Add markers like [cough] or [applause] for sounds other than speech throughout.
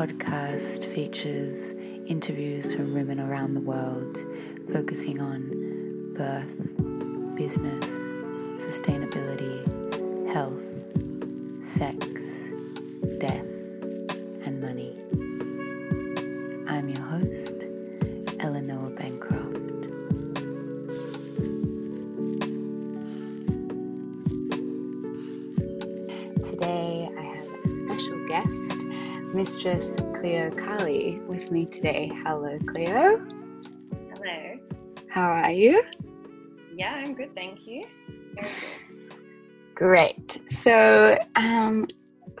podcast features interviews from women around the world focusing on birth, business, sustainability, health, sex, Mistress Cleo Kali, with me today. Hello, Cleo. Hello. How are you? Yeah, I'm good, thank you. Great. So, um,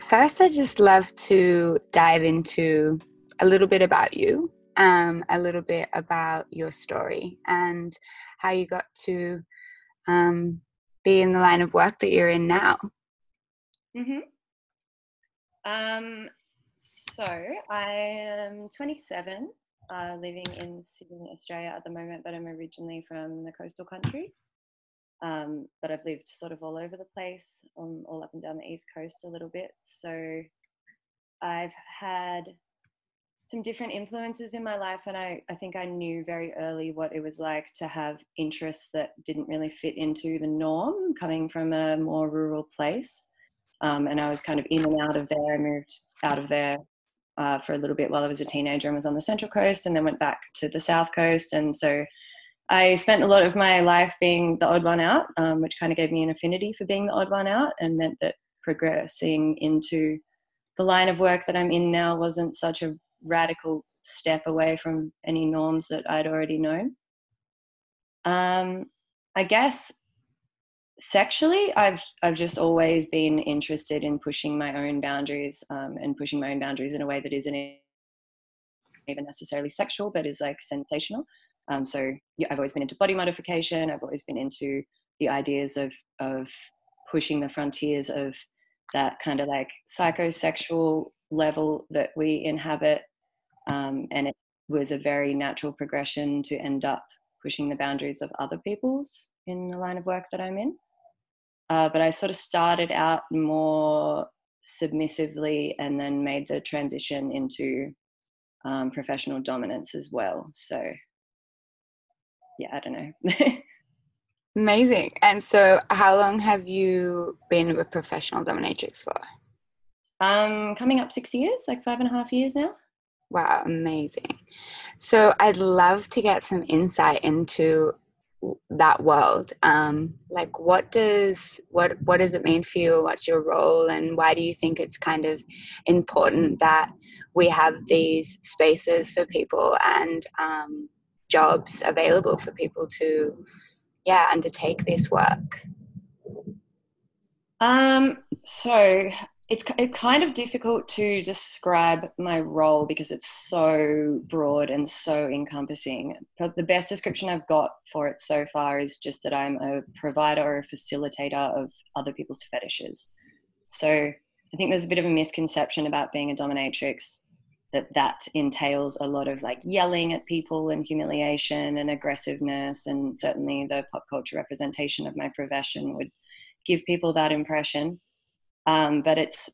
first, I'd just love to dive into a little bit about you, um, a little bit about your story, and how you got to um, be in the line of work that you're in now. Mhm. Um, so I am 27, uh, living in Sydney, Australia at the moment, but I'm originally from the coastal country. Um, but I've lived sort of all over the place, um, all up and down the east coast a little bit. So I've had some different influences in my life, and I, I think I knew very early what it was like to have interests that didn't really fit into the norm, coming from a more rural place. Um, and I was kind of in and out of there. I moved out of there uh, for a little bit while I was a teenager and was on the central coast, and then went back to the south coast. And so I spent a lot of my life being the odd one out, um, which kind of gave me an affinity for being the odd one out, and meant that progressing into the line of work that I'm in now wasn't such a radical step away from any norms that I'd already known. Um, I guess sexually i've i've just always been interested in pushing my own boundaries um, and pushing my own boundaries in a way that isn't even necessarily sexual but is like sensational. Um, so yeah, i've always been into body modification. I've always been into the ideas of of pushing the frontiers of that kind of like psychosexual level that we inhabit. Um, and it was a very natural progression to end up pushing the boundaries of other people's in the line of work that i'm in uh, but I sort of started out more submissively and then made the transition into um, professional dominance as well. So, yeah, I don't know. [laughs] Amazing. And so, how long have you been a professional dominatrix for? Um, coming up six years, like five and a half years now. Wow, amazing. So, I'd love to get some insight into that world um, like what does what what does it mean for you? What's your role? And why do you think it's kind of important that we have these spaces for people and um, jobs available for people to yeah undertake this work? Um so it's kind of difficult to describe my role because it's so broad and so encompassing. But the best description I've got for it so far is just that I'm a provider or a facilitator of other people's fetishes. So I think there's a bit of a misconception about being a dominatrix that that entails a lot of like yelling at people and humiliation and aggressiveness and certainly the pop culture representation of my profession would give people that impression um, but it's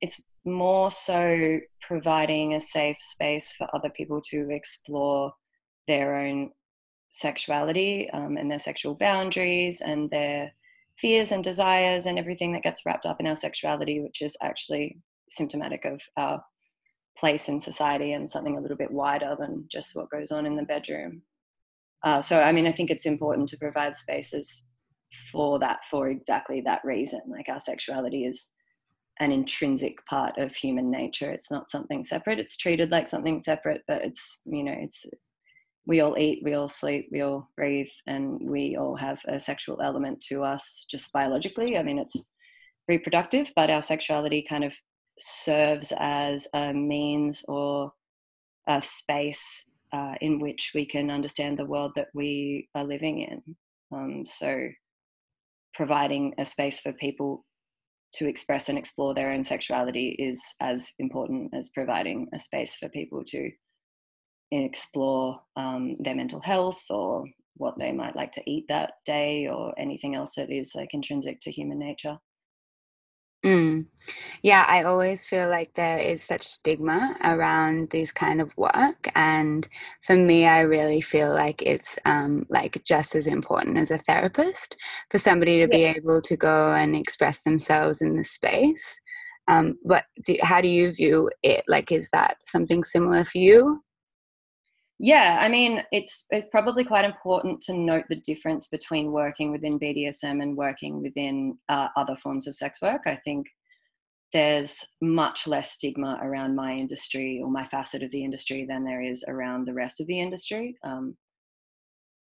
it's more so providing a safe space for other people to explore their own sexuality um, and their sexual boundaries and their fears and desires and everything that gets wrapped up in our sexuality, which is actually symptomatic of our place in society and something a little bit wider than just what goes on in the bedroom. Uh, so, I mean, I think it's important to provide spaces for that for exactly that reason. Like our sexuality is an intrinsic part of human nature. It's not something separate. It's treated like something separate, but it's you know it's we all eat, we all sleep, we all breathe, and we all have a sexual element to us just biologically. I mean, it's reproductive, but our sexuality kind of serves as a means or a space uh, in which we can understand the world that we are living in. Um, so providing a space for people to express and explore their own sexuality is as important as providing a space for people to explore um, their mental health or what they might like to eat that day or anything else that is like intrinsic to human nature. Mm. Yeah, I always feel like there is such stigma around this kind of work, and for me, I really feel like it's um, like just as important as a therapist for somebody to yeah. be able to go and express themselves in the space. Um, but do, how do you view it? Like, is that something similar for you? Yeah, I mean, it's it's probably quite important to note the difference between working within BDSM and working within uh, other forms of sex work. I think there's much less stigma around my industry or my facet of the industry than there is around the rest of the industry, um,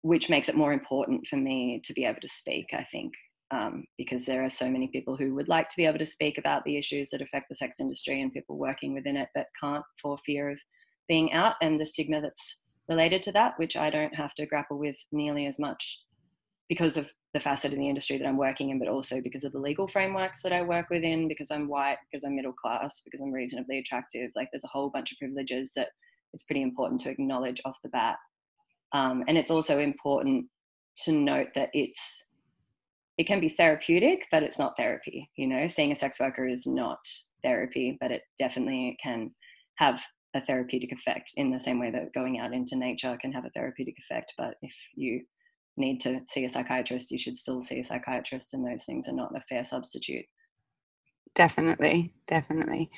which makes it more important for me to be able to speak. I think um, because there are so many people who would like to be able to speak about the issues that affect the sex industry and people working within it, but can't for fear of being out and the stigma that's related to that, which I don't have to grapple with nearly as much because of the facet of the industry that I'm working in, but also because of the legal frameworks that I work within, because I'm white, because I'm middle class, because I'm reasonably attractive. Like there's a whole bunch of privileges that it's pretty important to acknowledge off the bat. Um, and it's also important to note that it's it can be therapeutic, but it's not therapy. You know, seeing a sex worker is not therapy, but it definitely can have a therapeutic effect in the same way that going out into nature can have a therapeutic effect. But if you need to see a psychiatrist, you should still see a psychiatrist, and those things are not a fair substitute. Definitely, definitely.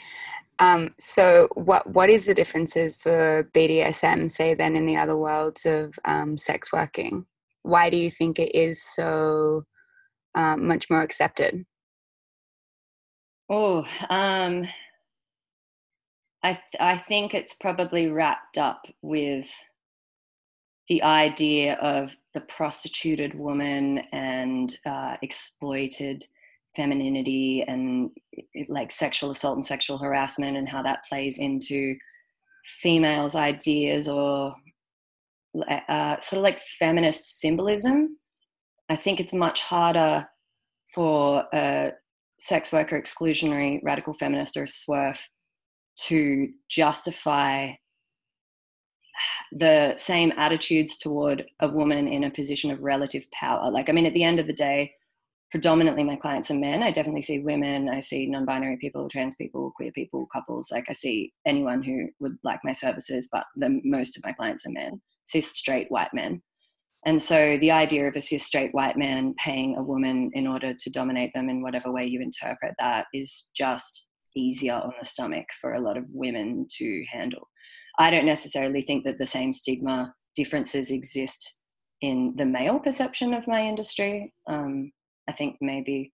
Um, so, what what is the differences for BDSM, say, then in the other worlds of um, sex working? Why do you think it is so um, much more accepted? Oh, um, I th- I think it's probably wrapped up with the idea of the prostituted woman and uh, exploited femininity and like sexual assault and sexual harassment and how that plays into females' ideas or uh, sort of like feminist symbolism. I think it's much harder for a sex worker exclusionary radical feminist or a SWERF to justify the same attitudes toward a woman in a position of relative power. Like, I mean, at the end of the day, predominantly my clients are men. I definitely see women, I see non binary people, trans people, queer people, couples. Like, I see anyone who would like my services, but the, most of my clients are men, cis, straight, white men. And so the idea of a cis straight white man paying a woman in order to dominate them in whatever way you interpret that is just easier on the stomach for a lot of women to handle. I don't necessarily think that the same stigma differences exist in the male perception of my industry. Um, I think maybe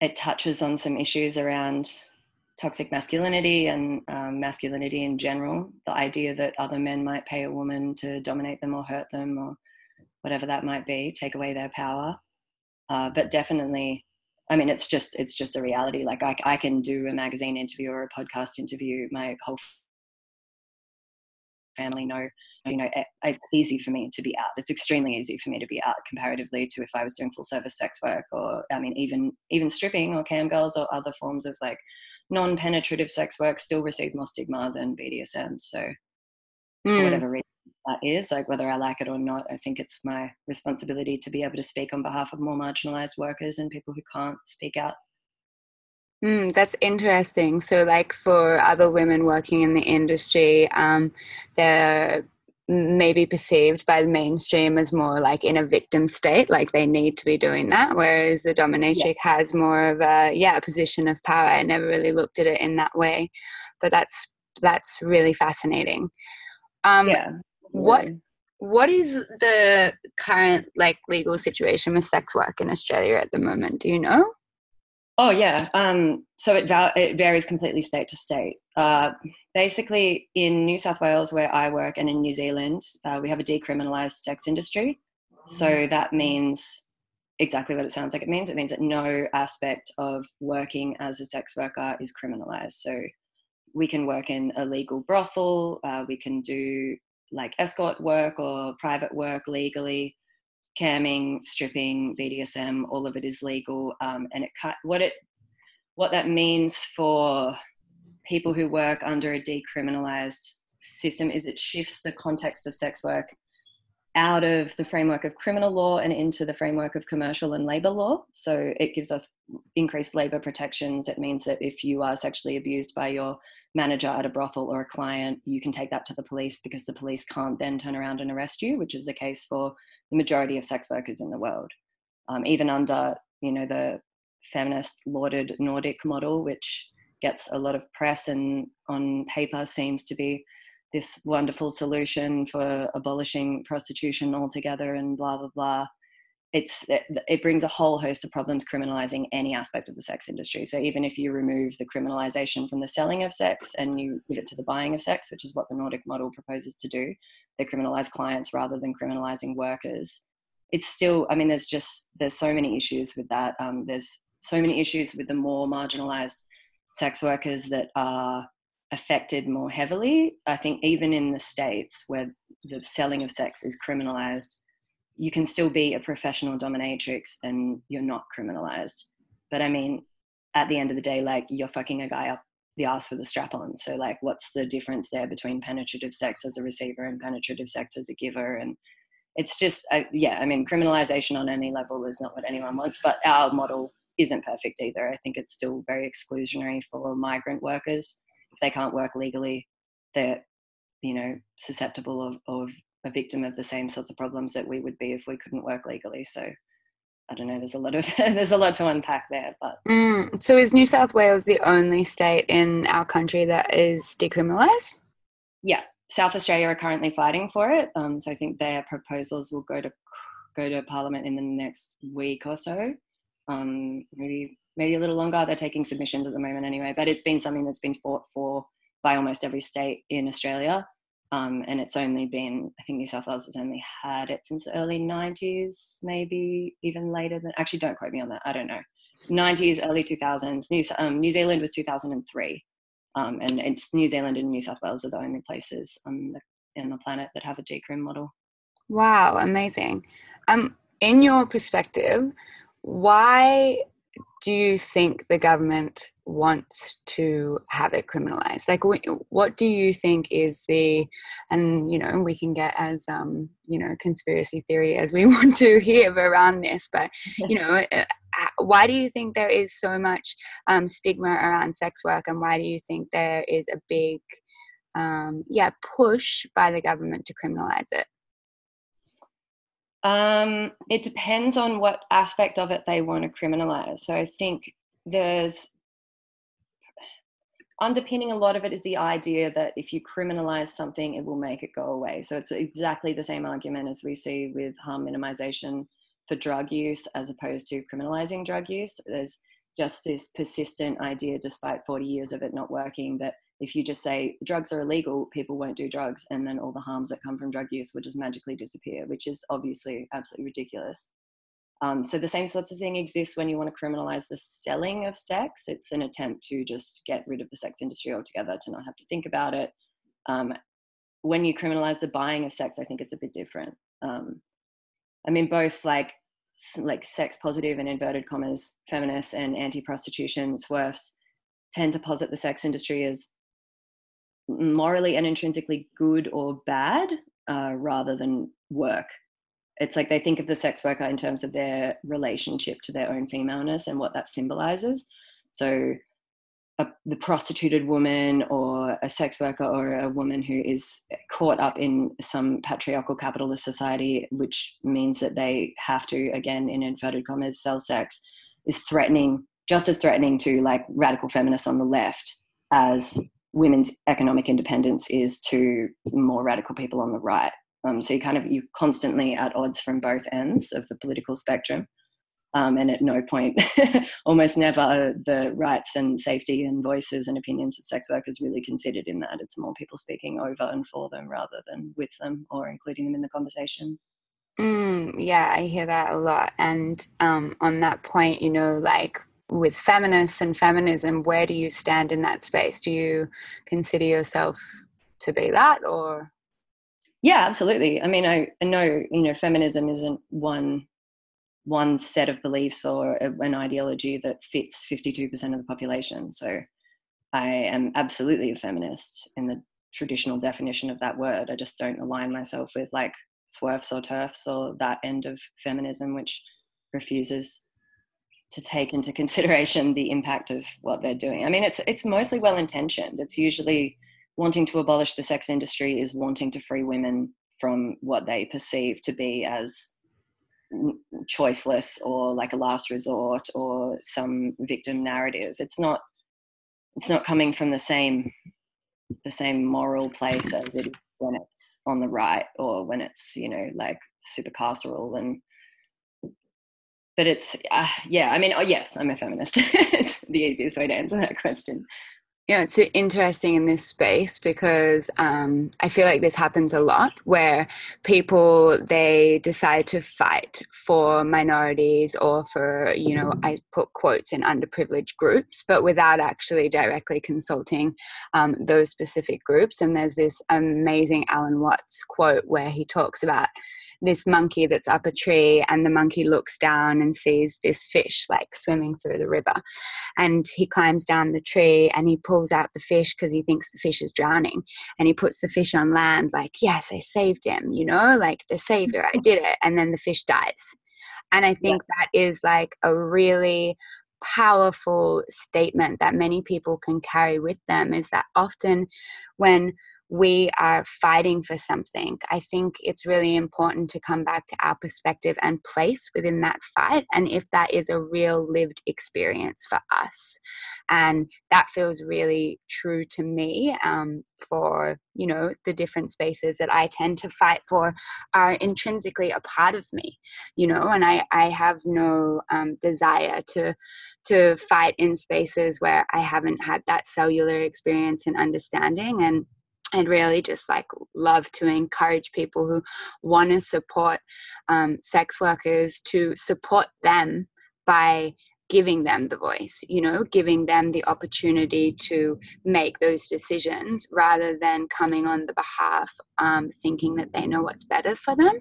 it touches on some issues around toxic masculinity and um, masculinity in general. The idea that other men might pay a woman to dominate them or hurt them or whatever that might be, take away their power. Uh, but definitely I mean, it's just it's just a reality. Like I, I can do a magazine interview or a podcast interview. My whole family know. You know, it, it's easy for me to be out. It's extremely easy for me to be out comparatively to if I was doing full service sex work or I mean, even even stripping or cam girls or other forms of like non-penetrative sex work still receive more stigma than BDSM. So, mm. for hmm. whatever reason that is, like whether I like it or not, I think it's my responsibility to be able to speak on behalf of more marginalized workers and people who can't speak out. Mm, that's interesting. So, like for other women working in the industry, um, they're maybe perceived by the mainstream as more like in a victim state, like they need to be doing that. Whereas the dominatrix yeah. has more of a yeah a position of power. I never really looked at it in that way, but that's that's really fascinating. Um, yeah what what is the current like legal situation with sex work in Australia at the moment? Do you know? Oh yeah. Um, so it, va- it varies completely state to state. Uh, basically, in New South Wales, where I work, and in New Zealand, uh, we have a decriminalised sex industry. So mm-hmm. that means exactly what it sounds like. It means it means that no aspect of working as a sex worker is criminalised. So we can work in a legal brothel. Uh, we can do like escort work or private work legally camming stripping bdsm all of it is legal um, and it cut what it what that means for people who work under a decriminalized system is it shifts the context of sex work out of the framework of criminal law and into the framework of commercial and labor law. So it gives us increased labor protections. It means that if you are sexually abused by your manager at a brothel or a client, you can take that to the police because the police can't then turn around and arrest you, which is the case for the majority of sex workers in the world. Um, even under, you know, the feminist lauded Nordic model, which gets a lot of press and on paper seems to be this wonderful solution for abolishing prostitution altogether and blah blah blah it's it, it, brings a whole host of problems criminalizing any aspect of the sex industry. So even if you remove the criminalization from the selling of sex and you give it to the buying of sex which is what the nordic model proposes to do they criminalize clients rather than criminalizing workers. It's still i mean there's just there's so many issues with that. Um, there's so many issues with the more marginalized sex workers that are affected more heavily. I think even in the States where the selling of sex is criminalized, you can still be a professional dominatrix and you're not criminalized. But I mean, at the end of the day, like you're fucking a guy up the ass with a strap on. So like what's the difference there between penetrative sex as a receiver and penetrative sex as a giver? And it's just, yeah, I mean, criminalization on any level is not what anyone wants, but our model isn't perfect either. I think it's still very exclusionary for migrant workers if they can't work legally, they're you know susceptible of, of a victim of the same sorts of problems that we would be if we couldn't work legally. So I don't know. There's a lot of [laughs] there's a lot to unpack there, but mm, so is New South Wales the only state in our country that is decriminalised? Yeah, South Australia are currently fighting for it. Um, so I think their proposals will go to go to Parliament in the next week or so. Um, maybe maybe a little longer. They're taking submissions at the moment anyway, but it's been something that's been fought for by almost every state in Australia. Um, and it's only been, I think New South Wales has only had it since the early 90s, maybe even later than, actually, don't quote me on that, I don't know. 90s, early 2000s. New, um, New Zealand was 2003. Um, and it's New Zealand and New South Wales are the only places on the, in the planet that have a decrim model. Wow, amazing. Um, in your perspective, why do you think the government wants to have it criminalized? Like what do you think is the and you know we can get as um you know conspiracy theory as we [laughs] want to hear around this but you know uh, why do you think there is so much um, stigma around sex work and why do you think there is a big um, yeah push by the government to criminalize it um, it depends on what aspect of it they want to criminalize. So I think there's underpinning a lot of it is the idea that if you criminalize something, it will make it go away. So it's exactly the same argument as we see with harm minimization for drug use as opposed to criminalizing drug use. There's just this persistent idea, despite 40 years of it not working, that if you just say drugs are illegal, people won't do drugs, and then all the harms that come from drug use would just magically disappear, which is obviously absolutely ridiculous. Um, so the same sorts of thing exists when you want to criminalize the selling of sex. It's an attempt to just get rid of the sex industry altogether, to not have to think about it. Um, when you criminalize the buying of sex, I think it's a bit different. Um, I mean, both like like sex positive and inverted commas feminists and anti-prostitution swerfs tend to posit the sex industry as morally and intrinsically good or bad uh, rather than work. It's like they think of the sex worker in terms of their relationship to their own femaleness and what that symbolizes. So, a, the prostituted woman or a sex worker or a woman who is caught up in some patriarchal capitalist society, which means that they have to, again, in inverted commas, sell sex, is threatening, just as threatening to like radical feminists on the left as women's economic independence is to more radical people on the right. Um, so you kind of you're constantly at odds from both ends of the political spectrum. Um, and at no point, [laughs] almost never, the rights and safety and voices and opinions of sex workers really considered in that. It's more people speaking over and for them rather than with them or including them in the conversation. Mm, yeah, I hear that a lot. And um, on that point, you know, like with feminists and feminism, where do you stand in that space? Do you consider yourself to be that or? Yeah, absolutely. I mean, I, I know, you know, feminism isn't one one set of beliefs or an ideology that fits 52% of the population. So I am absolutely a feminist in the traditional definition of that word. I just don't align myself with like SWERFs or TERFs or that end of feminism, which refuses to take into [laughs] consideration the impact of what they're doing. I mean, it's it's mostly well intentioned. It's usually wanting to abolish the sex industry is wanting to free women from what they perceive to be as choiceless or like a last resort or some victim narrative. It's not it's not coming from the same the same moral place as it is when it's on the right or when it's you know like super carceral and but it's uh, yeah i mean oh yes i'm a feminist [laughs] it's the easiest way to answer that question yeah, it's interesting in this space because um, I feel like this happens a lot where people they decide to fight for minorities or for you know I put quotes in underprivileged groups, but without actually directly consulting um, those specific groups. And there's this amazing Alan Watts quote where he talks about this monkey that's up a tree and the monkey looks down and sees this fish like swimming through the river. And he climbs down the tree and he pulls out the fish because he thinks the fish is drowning. And he puts the fish on land like yes i saved him you know like the savior i [laughs] did it and then the fish dies. And i think yeah. that is like a really powerful statement that many people can carry with them is that often when we are fighting for something, I think it's really important to come back to our perspective and place within that fight. And if that is a real lived experience for us. And that feels really true to me um, for, you know, the different spaces that I tend to fight for are intrinsically a part of me, you know, and I, I have no um, desire to to fight in spaces where I haven't had that cellular experience and understanding. And I'd really just like love to encourage people who want to support um, sex workers to support them by giving them the voice, you know, giving them the opportunity to make those decisions rather than coming on the behalf, um, thinking that they know what's better for them.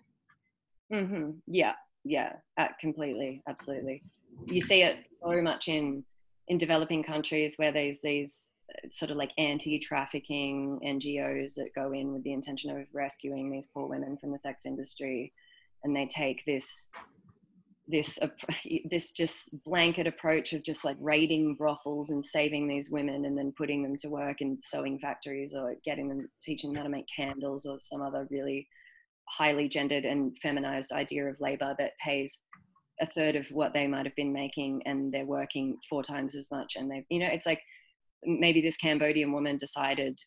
Mm-hmm. Yeah, yeah, uh, completely, absolutely. You see it so much in in developing countries where there's these sort of like anti-trafficking NGOs that go in with the intention of rescuing these poor women from the sex industry, and they take this this [laughs] this just blanket approach of just like raiding brothels and saving these women and then putting them to work in sewing factories or getting them teaching them how to make candles or some other really highly gendered and feminized idea of labor that pays a third of what they might have been making and they're working four times as much and they you know it's like maybe this Cambodian woman decided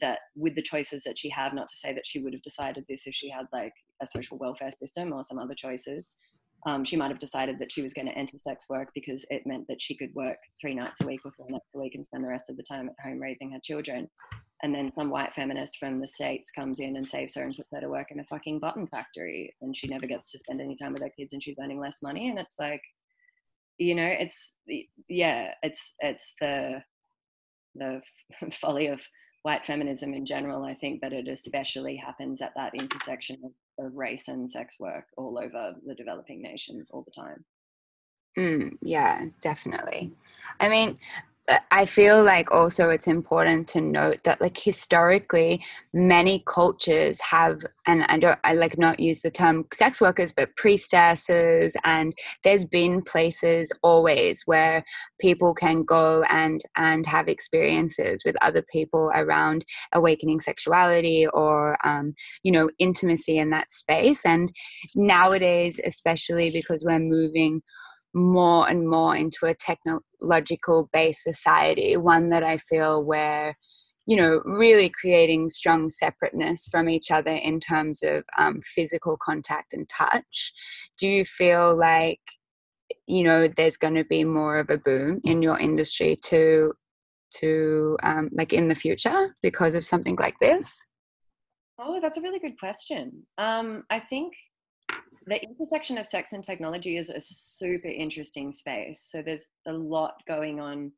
that with the choices that she had, not to say that she would have decided this if she had like a social welfare system or some other choices, um, she might have decided that she was going to enter sex work because it meant that she could work three nights a week or four nights a week and spend the rest of the time at home raising her children. And then some white feminist from the States comes in and saves her and puts her to work in a fucking button factory. And she never gets to spend any time with her kids and she's earning less money. And it's like, you know, it's, yeah, it's, it's the, the [laughs] folly of white feminism in general, I think but it especially happens at that intersection of, of, race and sex work all over the developing nations all the time. Mm, yeah, definitely. I mean, I feel like also it's important to note that like historically many cultures have and I don't I like not use the term sex workers but priestesses and there's been places always where people can go and and have experiences with other people around awakening sexuality or um, you know intimacy in that space. And nowadays especially because we're moving more and more into a technological based society, one that I feel where, you know, really creating strong separateness from each other in terms of um, physical contact and touch. Do you feel like, you know, there's going to be more of a boom in your industry to, to um, like in the future because of something like this? Oh, that's a really good question. Um, I think the intersection of sex and technology is a super interesting space. So there's a lot going on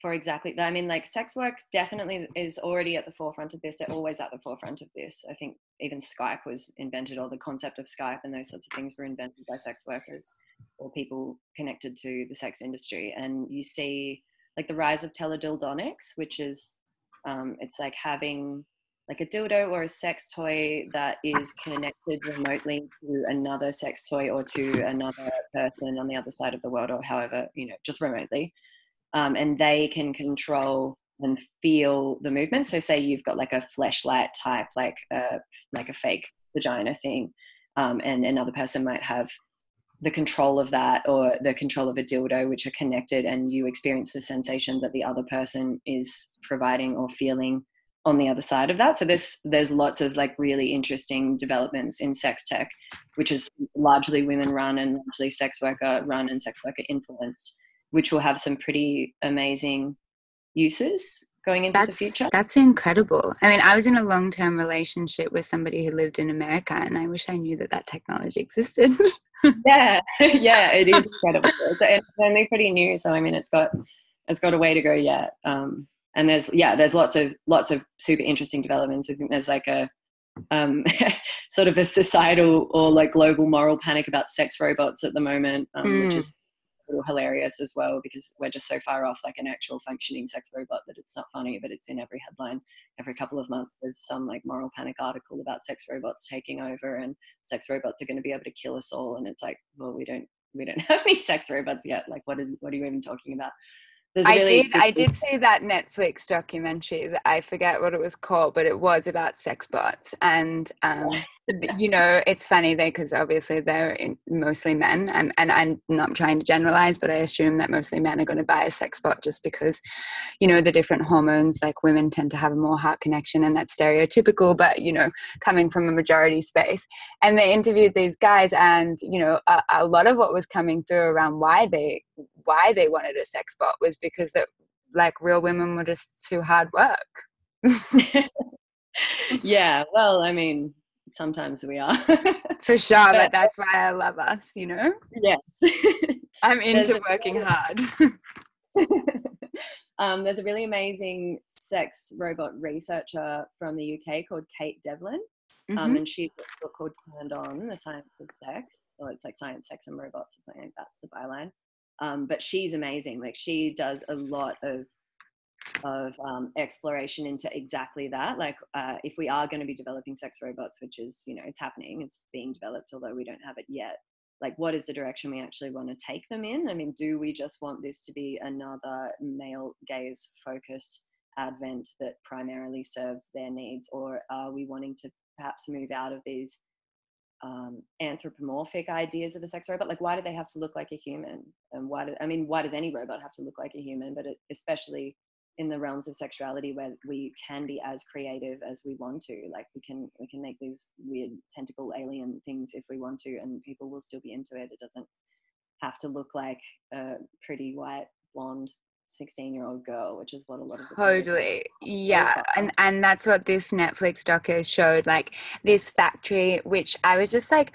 for exactly that. I mean, like sex work definitely is already at the forefront of this. They're always at the forefront of this. I think even Skype was invented, or the concept of Skype and those sorts of things were invented by sex workers or people connected to the sex industry. And you see like the rise of teledildonics, which is um, it's like having like a dildo or a sex toy that is connected remotely to another sex toy or to another person on the other side of the world or however you know just remotely. Um, and they can control and feel the movement. So say you've got like a fleshlight type like a like a fake vagina thing um, and another person might have the control of that or the control of a dildo which are connected and you experience the sensation that the other person is providing or feeling on the other side of that so there's there's lots of like really interesting developments in sex tech which is largely women run and largely sex worker run and sex worker influenced which will have some pretty amazing uses going into that's, the future. That's incredible. I mean, I was in a long term relationship with somebody who lived in America, and I wish I knew that that technology [laughs] existed. yeah, [laughs] yeah, it is incredible. It's, it's only pretty new, so I mean, it's got it's got a way to go yet. Um, and there's yeah, there's lots of lots of super interesting developments. I think there's like a um, [laughs] sort of a societal or like global moral panic about sex robots at the moment, um, mm. which is a little hilarious as well because we're just so far off like an actual functioning sex robot that it's not funny, but it's in every headline. Every couple of months, there's some like moral panic article about sex robots taking over and sex robots are going to be able to kill us all. And it's like, well, we don't we don't [laughs] have any sex robots yet. Like, what is what are you even talking about? I really did. I did see that Netflix documentary. That I forget what it was called, but it was about sex bots. And um, [laughs] you know, it's funny there because obviously they're mostly men, and and I'm not trying to generalize, but I assume that mostly men are going to buy a sex bot just because, you know, the different hormones. Like women tend to have a more heart connection, and that's stereotypical. But you know, coming from a majority space, and they interviewed these guys, and you know, a, a lot of what was coming through around why they why they wanted a sex bot was because that like real women were just too hard work. [laughs] yeah, well, I mean, sometimes we are. [laughs] For sure, but, but that's why I love us, you know? Yes. [laughs] I'm into working hard. um, there's a really amazing sex robot researcher from the UK called Kate Devlin. Um, mm-hmm. and she's a book called Turned On, The Science of Sex, or it's like Science, Sex, and Robots or something like that's the byline. Um, but she's amazing. Like she does a lot of of um, exploration into exactly that. Like uh, if we are going to be developing sex robots, which is you know it's happening, it's being developed, although we don't have it yet. Like what is the direction we actually want to take them in? I mean, do we just want this to be another male gaze focused advent that primarily serves their needs, or are we wanting to perhaps move out of these um, anthropomorphic ideas of a sex robot. Like, why do they have to look like a human? And why do I mean, why does any robot have to look like a human? But it, especially in the realms of sexuality, where we can be as creative as we want to. Like, we can we can make these weird tentacle alien things if we want to, and people will still be into it. It doesn't have to look like a pretty white blonde 16 year old girl which is what a lot of totally. yeah and and that's what this netflix doco showed like this factory which i was just like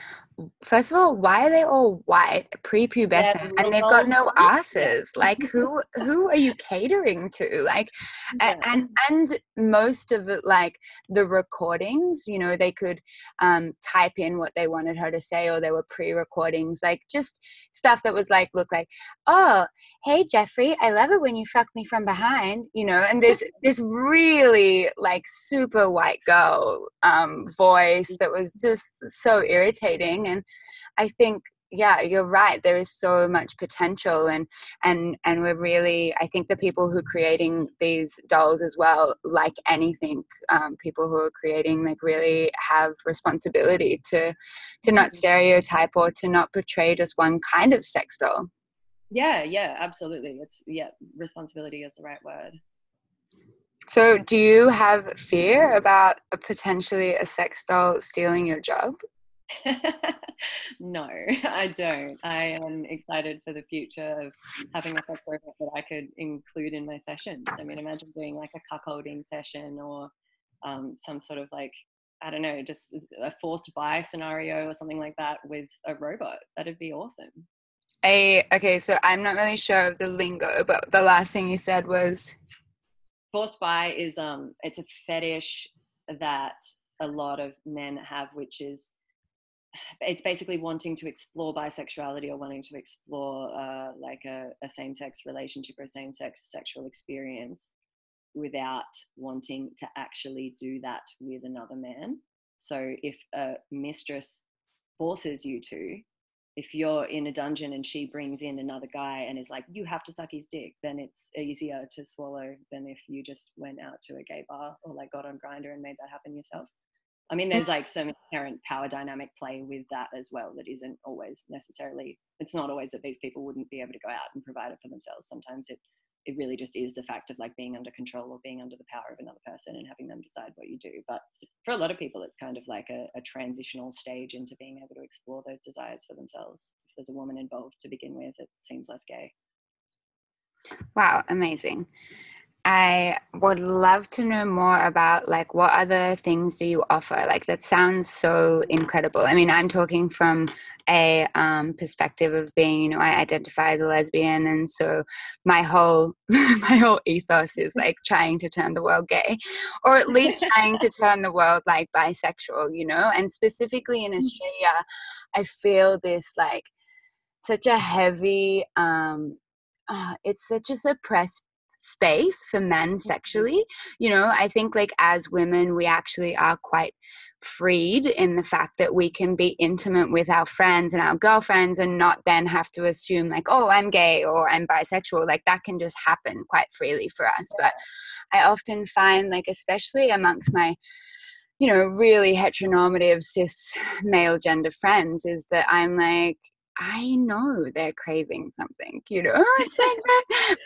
first of all, why are they all white, prepubescent, yeah, and they've got no asses? Like, who who are you catering to? Like, [laughs] yeah. and and most of it, like the recordings, you know, they could um, type in what they wanted her to say, or there were pre-recordings, like just stuff that was like, look like, oh, hey Jeffrey, I love it when you fuck me from behind, you know, and there's [laughs] this really like super white girl um, voice that was just so irritating and i think yeah you're right there is so much potential and and and we're really i think the people who are creating these dolls as well like anything um, people who are creating like really have responsibility to to not mm-hmm. stereotype or to not portray just one kind of sex doll. Yeah yeah absolutely it's yeah responsibility is the right word. So do you have fear about a potentially a sex doll stealing your job [laughs] no, I don't. I am excited for the future of having a sex robot that I could include in my sessions. I mean, imagine doing like a cuckolding session or um, some sort of like, I don't know, just a forced bi scenario or something like that with a robot. That'd be awesome. A okay, so I'm not really sure of the lingo, but the last thing you said was forced bi is um it's a fetish that a lot of men have, which is it's basically wanting to explore bisexuality or wanting to explore uh, like a, a same-sex relationship or same-sex sexual experience without wanting to actually do that with another man. So if a mistress forces you to, if you're in a dungeon and she brings in another guy and is like, you have to suck his dick, then it's easier to swallow than if you just went out to a gay bar or like got on Grindr and made that happen yourself. I mean, there's like some inherent power dynamic play with that as well that isn't always necessarily, it's not always that these people wouldn't be able to go out and provide it for themselves. Sometimes it it really just is the fact of like being under control or being under the power of another person and having them decide what you do. But for a lot of people, it's kind of like a, a transitional stage into being able to explore those desires for themselves. If there's a woman involved to begin with, it seems less gay. Wow, amazing. I would love to know more about like what other things do you offer? Like that sounds so incredible. I mean, I'm talking from a um, perspective of being, you know, I identify as a lesbian, and so my whole [laughs] my whole ethos is like trying to turn the world gay, or at least trying to turn the world like bisexual, you know. And specifically in mm. Australia, I feel this like such a heavy. um uh, it's such a suppressed space for men mm-hmm. sexually you know i think like as women we actually are quite freed in the fact that we can be intimate with our friends and our girlfriends and not then have to assume like oh i'm gay or i'm bisexual. Like that can just happen quite freely for us. But i often find like especially amongst my you know really heteronormative cis male gender friends is that i'm like I know they're craving something, you know. [laughs] [laughs] It's like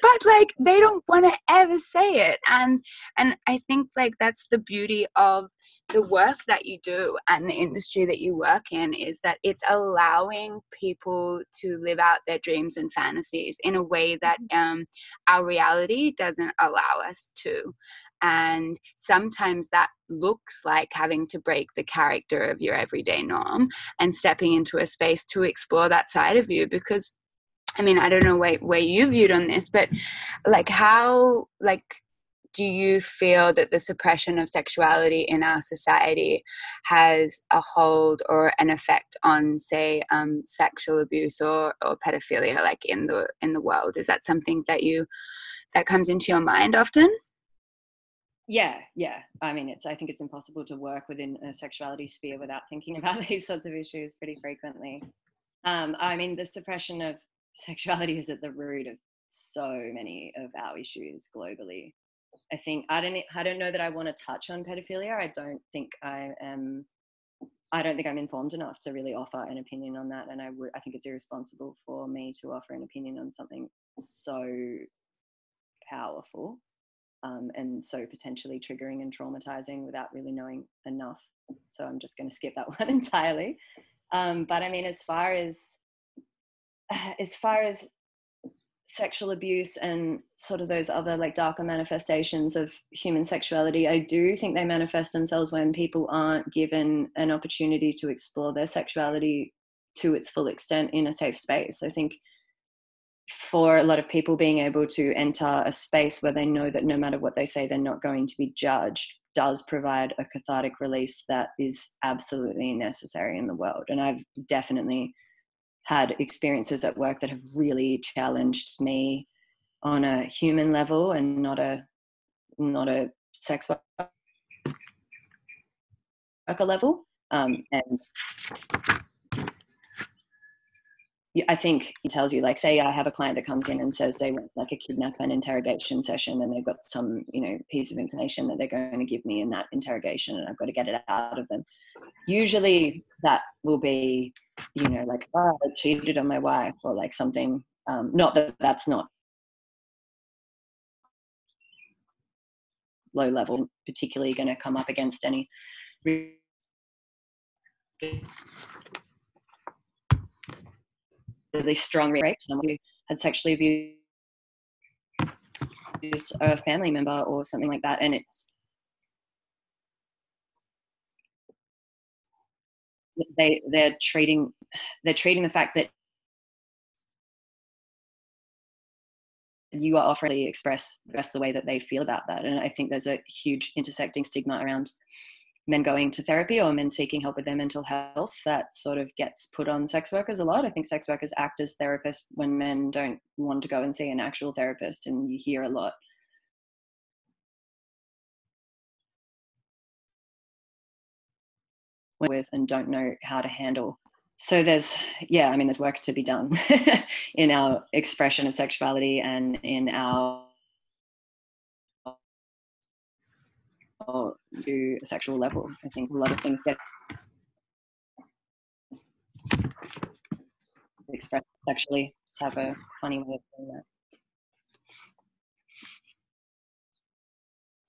but like they don't want to ever say it, and and I think like that's the beauty of the work that you do and the industry that you work in is that it's allowing people to live out their dreams and fantasies in a way that mm-hmm. um, our reality doesn't allow us to. And sometimes that looks like having to break the character of your everyday norm and stepping into a space to explore that side of you because I mean, I don't know where, where you viewed on this, but like how like do you feel that the suppression of sexuality in our society has a hold or an effect on say um, sexual abuse or, or pedophilia like in the in the world? Is that something that you that comes into your mind often yeah yeah. I mean it's i think it's impossible to work within a sexuality sphere without thinking [laughs] about these sorts of issues pretty frequently. Um, i mean the suppression of sexuality is at the root of so many of our issues globally. I think i don't i don't know that i want to touch on pedophilia. I don't think i am i don't think i'm informed enough to really offer an opinion on that and i would i think it's irresponsible for me to offer an opinion on something so powerful um, and so potentially triggering and traumatizing without really knowing enough. So I'm just going to skip that [laughs] one entirely. Um, but I mean, as far as [sighs] as far as sexual abuse and sort of those other like darker manifestations of human sexuality, I do think they manifest themselves when people aren't given an opportunity to explore their sexuality to its full extent in a safe space. I think for a lot of people being able to enter a space where they know that no matter what they say they're not going to be judged does provide a cathartic release that is absolutely necessary in the world. And i've definitely had experiences at work that have really challenged me on a human level and not a not a sex worker level. Um, and I think he tells you, like, say I have a client that comes in and says they want like a kidnap and interrogation session, and they've got some, you know, piece of information that they're going to give me in that interrogation, and I've got to get it out of them. Usually, that will be, you know, like, oh, I cheated on my wife, or like something. Um, not that that's not low level, particularly going to come up against any really strong rape, someone who had sexually abused a family member or something like that, and it's they they're treating they're treating the fact that you are offering to express express the way that they feel about that and i think there's a huge intersecting stigma around men going to therapy or men seeking help with their mental health that sort of gets put on sex workers a lot. I think sex workers act as therapists when men don't want to go and see an actual therapist and you hear a lot. With and don't know how to handle. So there's yeah i mean there's work to be done [laughs] in our expression of sexuality and in our to a sexual level. I think a lot of things get expressed sexually to have a funny way of doing that.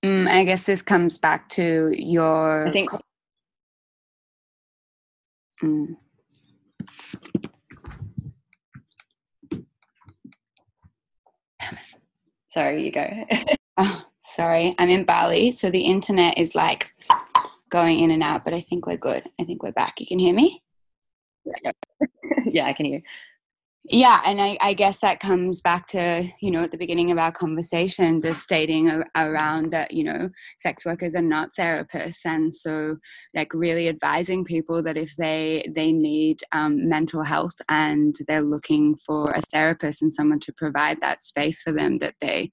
Mm, I guess this comes back to your. I think. Mm. Sorry, you go. [laughs] oh, sorry, I'm in Bali, so the internet is like going in and out, but I think we're good. I think we're back. You can hear me? [laughs] yeah, I can hear yeah and I, I, guess that comes back to you know at the beginning of our conversation just stating around that you know sex workers are not therapists and so like really advising people that if they they need um, mental health and they're looking for a therapist and someone to provide that space for them that they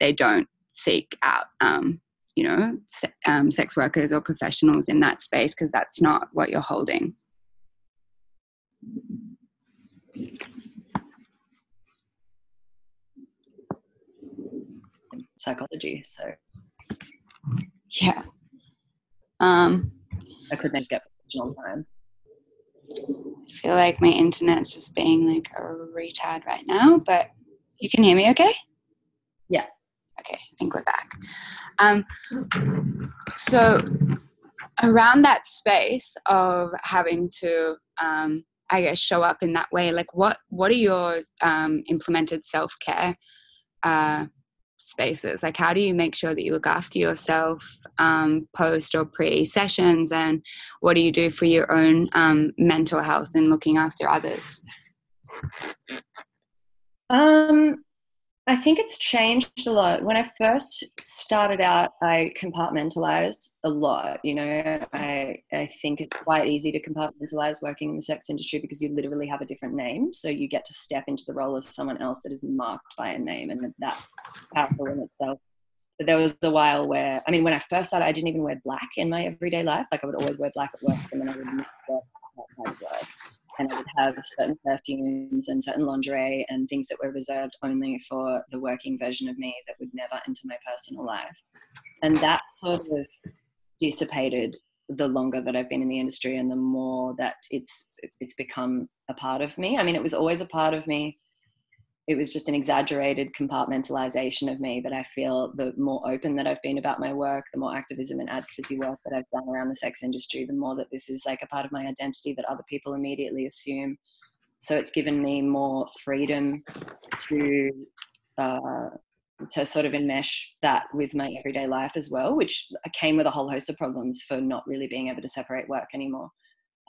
they don't seek out um, you know se- um, sex workers or professionals in that space because that's not what you're holding psychology. So yeah, um, I couldn't just get professional time. I feel like my internet's just being like a retard right now, but you can hear me okay? Yeah. Okay, I think we're back. Um, so around that space of having to um, I guess show up in that way. Like, what what are your um, implemented self care uh, spaces? Like, how do you make sure that you look after yourself um, post or pre sessions, and what do you do for your own um, mental health and looking after others? Um, I think it's changed a lot. When I first started out, I compartmentalized a lot. You know, I, I think it's quite easy to compartmentalize working in the sex industry because you literally have a different name. So you get to step into the role of someone else that is marked by a name, and that's powerful in itself. But there was a while where, I mean, when I first started, I didn't even wear black in my everyday life. Like I would always wear black at work, and then I would not wear black at work and I would have certain perfumes and certain lingerie and things that were reserved only for the working version of me that would never enter my personal life. And that sort of dissipated the longer that I've been in the industry and the more that it's it's become a part of me. I mean, it was always a part of me it was just an exaggerated compartmentalization of me. But I feel the more open that I've been about my work, the more activism and advocacy work that I've done around the sex industry, the more that this is like a part of my identity that other people immediately assume. So it's given me more freedom to uh, to sort of enmesh that with my everyday life as well, which came with a whole host of problems for not really being able to separate work anymore.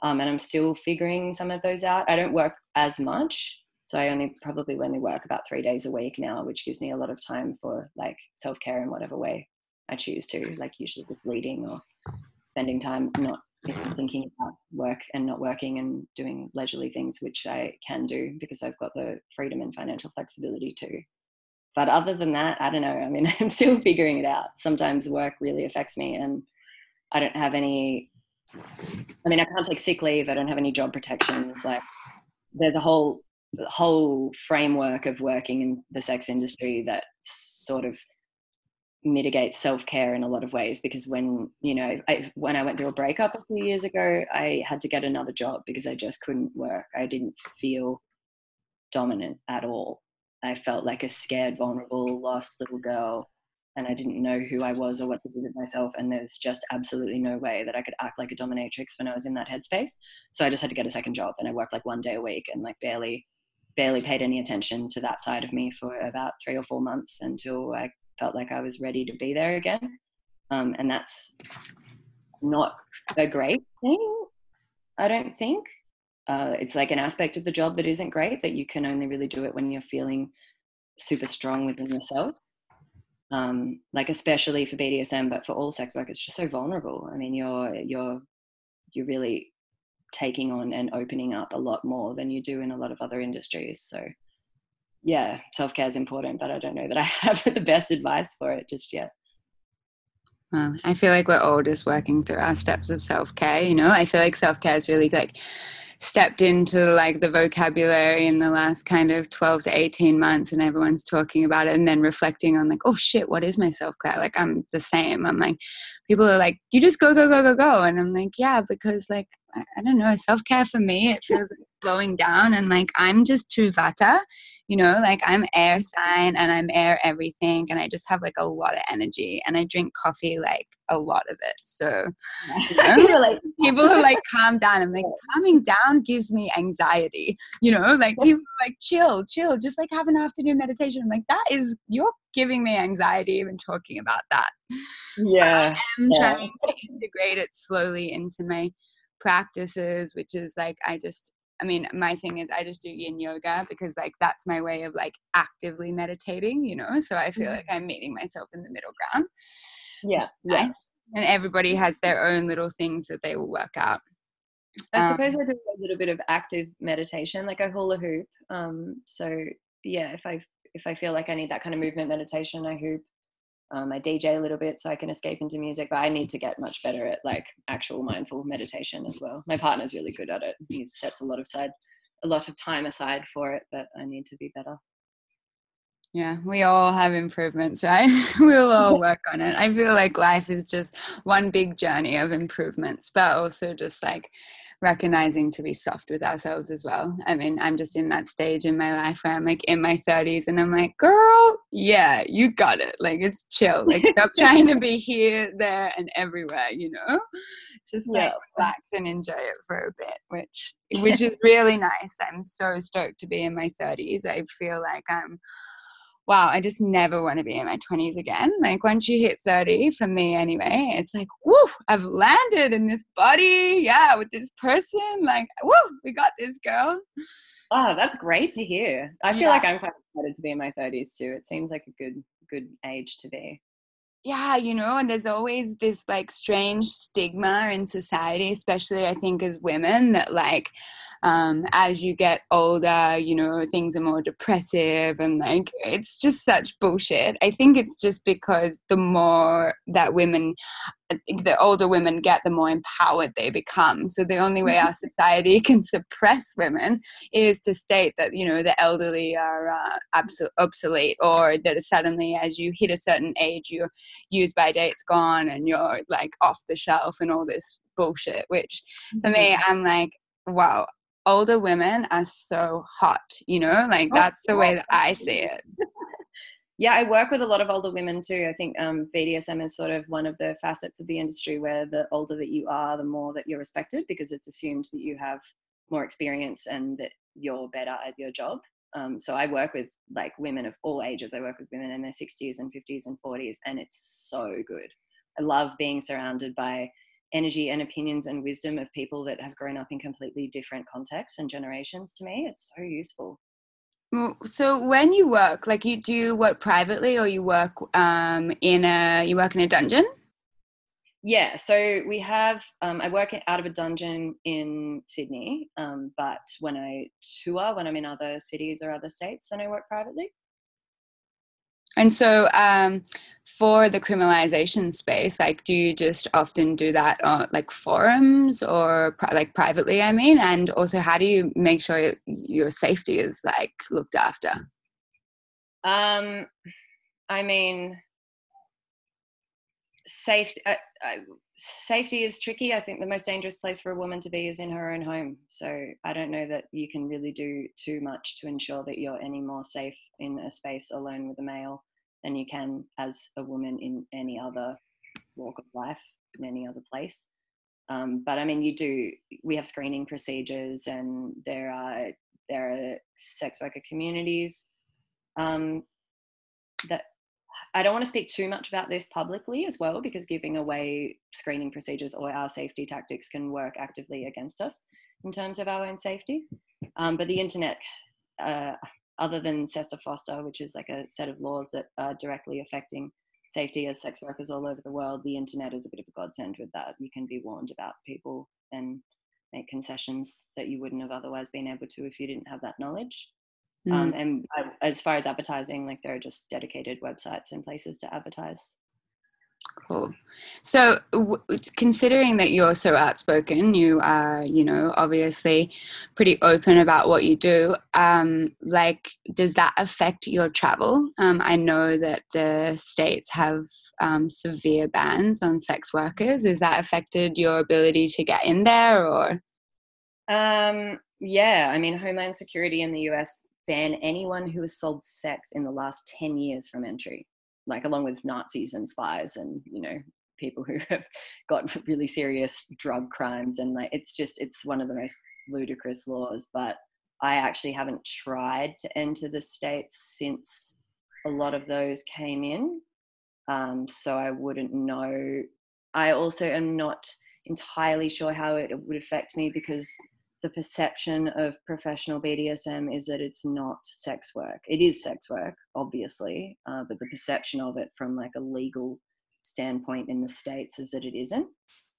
Um, and I'm still figuring some of those out. I don't work as much so I only probably only work about three days a week now, which gives me a lot of time for like self care in whatever way I choose to, like usually just reading or spending time not thinking about work and not working and doing leisurely things, which I can do because I've got the freedom and financial flexibility too. But other than that, I don't know. I mean, [laughs] I'm still figuring it out. Sometimes work really affects me and I don't have any I mean, I can't take sick leave. I don't have any job protections. Like, there's a whole whole framework of working in the sex industry that sort of mitigates self-care in a lot of ways because when you know I, when i went through a breakup a few years ago i had to get another job because i just couldn't work. I didn't feel dominant at all. I felt like a scared vulnerable lost little girl and i didn't know who i was or what to do with myself and there's just absolutely no way that i could act like a dominatrix when i was in that headspace. So i just had to get a second job and i worked like one day a week and like barely barely paid any attention to that side of me for about three or four months until I felt like I was ready to be there again. Um, and that's not a great thing, I don't think. Uh, it's like an aspect of the job that isn't great that you can only really do it when you're feeling super strong within yourself. Um, like especially for BDSM, but for all sex work, it's just so vulnerable. I mean, you're you're you're really taking on and opening up a lot more than you do in a lot of other industries. So, yeah, self care is important, but I don't know that I [laughs] have the best advice for it just yet. Well, I feel like we're all just working through our steps of self care. You know, I feel like self care is really like stepped into like the vocabulary in the last kind of 12 to 18 months and everyone's talking about it and then reflecting on like oh shit what is my self-care like i'm the same i'm like people are like you just go go go go go and i'm like yeah because like i, I don't know self-care for me it feels like slowing down and like i'm just too vata you know like i'm air sign and i'm air everything and i just have like a lot of energy and i drink coffee like a lot of it. So you [laughs] know, like people are like calm down i'm like calming down gives me anxiety you know like people like chill chill just like have an afternoon meditation. I'm like that is you're giving me anxiety even talking about that. Yeah i'm yeah. trying to integrate it slowly into my practices which is like i just I mean, my thing is I just do yin yoga because like that's my way of like actively meditating, you know. So I feel mm-hmm. like I'm meeting myself in the middle ground. Yeah. Yeah. And everybody has their own little things that they will work out. I um, suppose I do a little bit of active meditation, like I hula hoop. Um, so yeah, if I if I feel like I need that kind of movement meditation, I hoop. Um, I DJ a little bit so I can escape into music, but I need to get much better at like actual mindful meditation as well. My partner's really good at it. He sets a lot of side, a lot of time aside for it, but I need to be better. Yeah, we all have improvements, right? [laughs] we'll all work on it. I feel like life is just one big journey of improvements, but also just like recognizing to be soft with ourselves as well. I mean, I'm just in that stage in my life where I'm like in my 30s and I'm like, girl, yeah, you got it. Like, it's chill. Like, stop [laughs] trying to be here, there, and everywhere, you know? Just like yeah. relax and enjoy it for a bit, which which is really nice. I'm so stoked to be in my 30s. I feel like I'm wow, I just never want to be in my 20s again. Like once you hit 30, for me anyway, it's like, whoo, I've landed in this body. Yeah, with this person. Like, whoo, we got this girl. Oh, that's great to hear. I feel yeah. like I'm quite excited to be in my 30s too. It seems like a good good age to be yeah you know and there's always this like strange stigma in society especially i think as women that like um, as you get older you know things are more depressive and like it's just such bullshit. I think it's just because the more that women the older women get, the more empowered they become. So the only way our [laughs] society [laughs] can suppress women is to state that you know the elderly are uh, absol- obsolete, or that suddenly, as you hit a certain age, your use by date's gone, and you're like off the shelf, and all this bullshit. Which for me, mm-hmm. I'm like, wow. Older women are so hot, you know, like that's the way that I see it. Yeah, I work with a lot of older women too. I think um, BDSM is sort of one of the facets of the industry where the older that you are, the more that you're respected because it's assumed that you have more experience and that you're better at your job. Um, so I work with like women of all ages. I work with women in their 60s and 50s and 40s, and it's so good. I love being surrounded by energy and opinions and wisdom of people that have grown up in completely different contexts and generations to me. It's so useful. So when you work, like you do you work privately or you work um, in a you work in a dungeon? Yeah, so we have um, I work out of a dungeon in Sydney, um, but when I tour, when I'm in other cities or other states, then I work privately. And so, um, for the criminalization space, like, do you just often do that on like forums or pri- like privately? I mean, and also, how do you make sure your safety is like looked after? Um, I mean, safety. Uh, uh, safety is tricky. I think the most dangerous place for a woman to be is in her own home. So I don't know that you can really do too much to ensure that you're any more safe in a space alone with a male than you can as a woman in any other walk of life, in any other place. Um, but I mean, you do. We have screening procedures, and there are there are sex worker communities um, that I don't want to speak too much about this publicly as well, because giving away screening procedures or our safety tactics can work actively against us in terms of our own safety. Um, but the internet, uh, other than SESTA FOSTA, which is like a set of laws that are directly affecting safety as sex workers all over the world, the internet is a bit of a godsend with that. You can be warned about people and make concessions that you wouldn't have otherwise been able to if you didn't have that knowledge. Mm. Um, and as far as advertising, like there are just dedicated websites and places to advertise. Cool. So, w- considering that you're so outspoken, you are, you know, obviously pretty open about what you do. Um, like, does that affect your travel? Um, I know that the states have um, severe bans on sex workers. Has that affected your ability to get in there, or? Um, yeah, I mean, Homeland Security in the US ban anyone who has sold sex in the last ten years from entry like along with Nazis and spies and you know people who [laughs] have got really serious drug crimes and like it's just it's one of the most ludicrous laws but I actually haven't tried to enter the states since a lot of those came in um, so I wouldn't know. I also am not entirely sure how it would affect me because the perception of professional BDSM is that it's not sex work. It is sex work, obviously, uh, but the perception of it from like a legal standpoint in the states is that it isn't.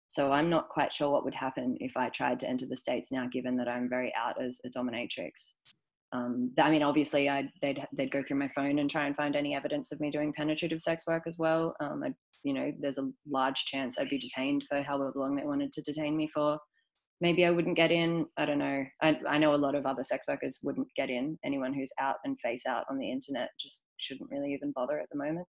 So I'm not quite sure what would happen if I tried to enter the states now, given that I'm very out as a dominatrix. Um, I mean, obviously, I'd, they'd they'd go through my phone and try and find any evidence of me doing penetrative sex work as well. Um, you know, there's a large chance I'd be detained for however long they wanted to detain me for maybe I wouldn't get in. I don't know. I, I know a lot of other sex workers wouldn't get in. Anyone who's out and face out on the internet just shouldn't really even bother at the moment.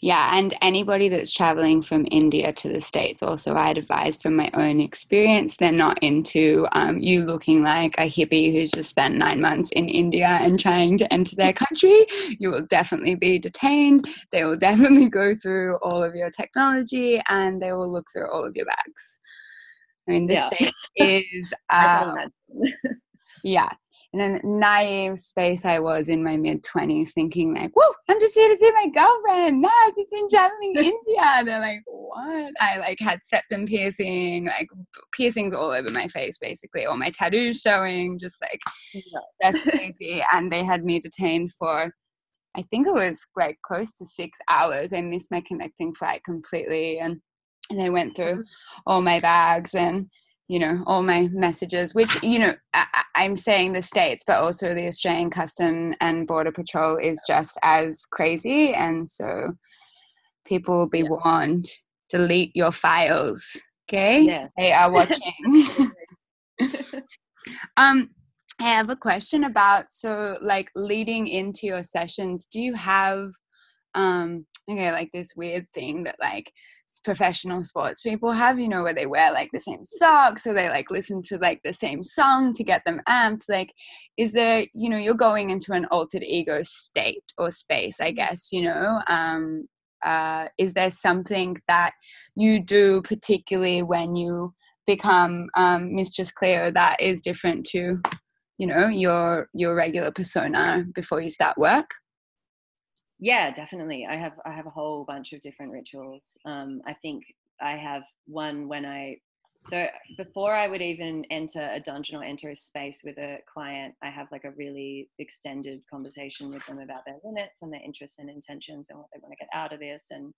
Yeah, and anybody that's traveling from India to the States, also, I'd advise from my own experience, they're not into um, you looking like a hippie who's just spent nine months in India and trying to enter their country. You will definitely be detained. They will [laughs] definitely go through all of your technology and they will look through all of your bags. I mean, this yeah. [laughs] is, uh, [laughs] yeah, in a naive space I was in my mid 20s thinking like, whoa, I'm just here to see my girlfriend. No, I've just been traveling India. They're like, what? I like had septum piercing, like piercings all over my face, basically, all my tattoos showing, just like, yeah. that's [laughs] crazy. and they had me detained for I think it was like close to six hours. I missed my connecting flight completely. And and I went through mm-hmm. all my bags and you know all my messages which you know I, am saying the states but also the australian custom and border patrol is just as crazy and so people will be yeah. warned delete your files okay yeah. they are watching [laughs] [laughs] um i have a question about so like leading into your sessions do you have um okay like this weird thing that like professional sports people have you know where they wear like the same socks or they like listen to like the same song to get them amped like is there you know you're going into an altered ego state or space i guess you know um uh is there something that you do particularly when you become um mistress cleo that is different to you know your your regular persona before you start work yeah definitely i have i have a whole bunch of different rituals um, i think i have one when i so before i would even enter a dungeon or enter a space with a client i have like a really extended conversation with them about their limits and their interests and intentions and what they want to get out of this and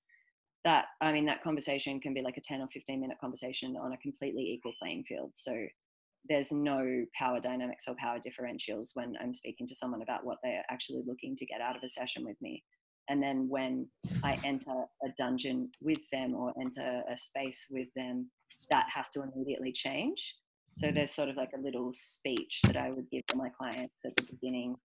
that i mean that conversation can be like a 10 or 15 minute conversation on a completely equal playing field so there's no power dynamics or power differentials when I'm speaking to someone about what they're actually looking to get out of a session with me. And then when I enter a dungeon with them or enter a space with them, that has to immediately change. So there's sort of like a little speech that I would give to my clients at the beginning.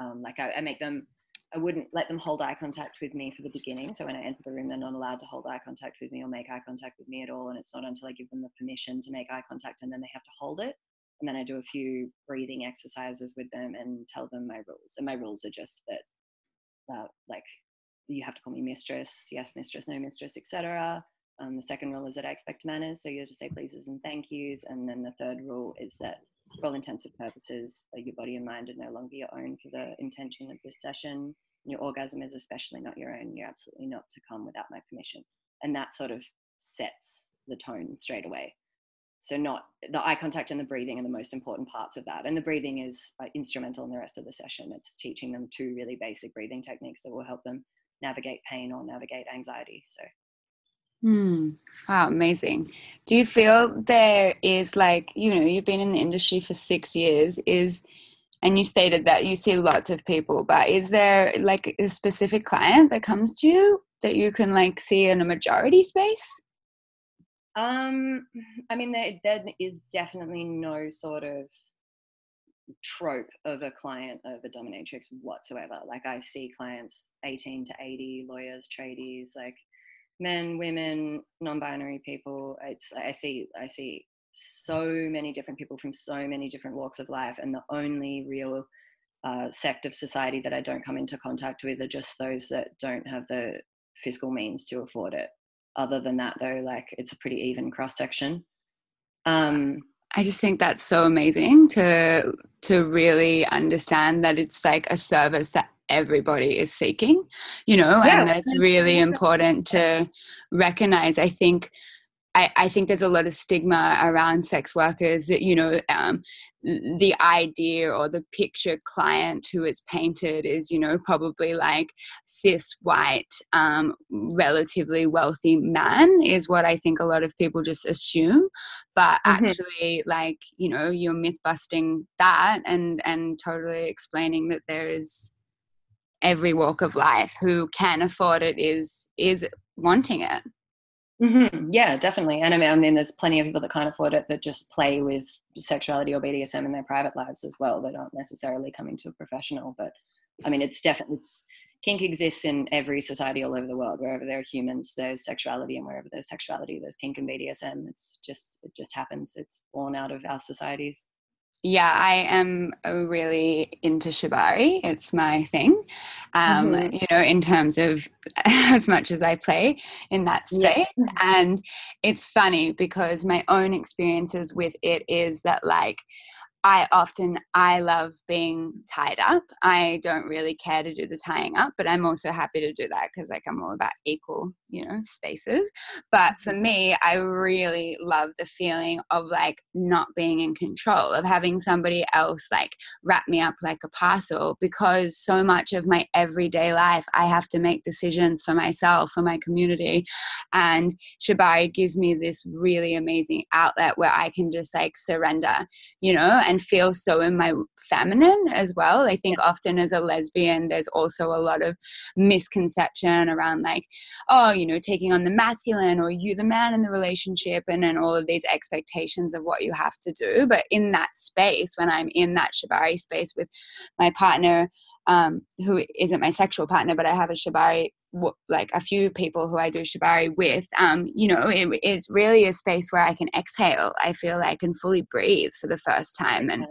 Um, like I, I make them, I wouldn't let them hold eye contact with me for the beginning. So when I enter the room, they're not allowed to hold eye contact with me or make eye contact with me at all. And it's not until I give them the permission to make eye contact and then they have to hold it and then I do a few breathing exercises with them and tell them my rules. And my rules are just that, uh, like, you have to call me mistress, yes, mistress, no mistress, etc. Um, the second rule is that I expect manners, so you have to say pleases and thank yous. And then the third rule is that, for all intensive purposes, uh, your body and mind are no longer your own for the intention of this session. Your orgasm is especially not your own. You're absolutely not to come without my permission. And that sort of sets the tone straight away so not the eye contact and the breathing are the most important parts of that and the breathing is uh, instrumental in the rest of the session it's teaching them two really basic breathing techniques that will help them navigate pain or navigate anxiety so Hmm. Wow, amazing. Do you feel there is like, you know, you've been in the industry for six years, is and you stated that you see lots of people, but is there like a specific client that comes to you that you can like see in a majority space? Um, I mean, there, there is definitely no sort of trope of a client of a dominatrix whatsoever. Like I see clients 18 to 80, lawyers, tradies, like men, women, non-binary people. It's I see I see so many different people from so many different walks of life, and the only real uh, sect of society that I don't come into contact with are just those that don't have the fiscal means to afford it. Other than that, though, like it's a pretty even cross section. Um, I just think that's so amazing to to really understand that it's like a service that everybody is seeking, you know, yeah. and that's really important to recognize. I think I, I, think there's a lot of stigma around sex workers that you know um, the idea or the picture client who is painted is you know probably like cis white um, relatively wealthy man is what i think a lot of people just assume but mm-hmm. actually like you know you're myth busting that and and totally explaining that there is every walk of life who can afford it is is wanting it Mm-hmm. Yeah, definitely. And I mean, I mean, there's plenty of people that can't afford it but just play with sexuality or BDSM in their private lives as well. They aren't necessarily coming to a professional. But I mean, it's definitely it's kink exists in every society all over the world. Wherever there are humans, there's sexuality, and wherever there's sexuality, there's kink and BDSM. It's just it just happens. It's born out of our societies yeah, I am really into shibari. It's my thing. Um, mm-hmm. You know, in terms of [laughs] as much as I play in that space. Yeah. And it's funny because my own experiences with it is that, like, I often I love being tied up. I don't really care to do the tying up, but I'm also happy to do that because like I'm all about equal, you know, spaces. But for mm-hmm. me, I really love the feeling of like not being in control, of having somebody else like wrap me up like a parcel because so much of my everyday life I have to make decisions for myself, for my community. And Shibari gives me this really amazing outlet where I can just like surrender, you know, and feel so in my feminine as well. I think yeah. often as a lesbian, there's also a lot of misconception around like, oh, you know, taking on the masculine or you the man in the relationship and then all of these expectations of what you have to do. But in that space, when I'm in that Shibari space with my partner, um, who isn't my sexual partner, but I have a shibari, like a few people who I do shibari with. Um, you know, it, it's really a space where I can exhale. I feel like I can fully breathe for the first time, and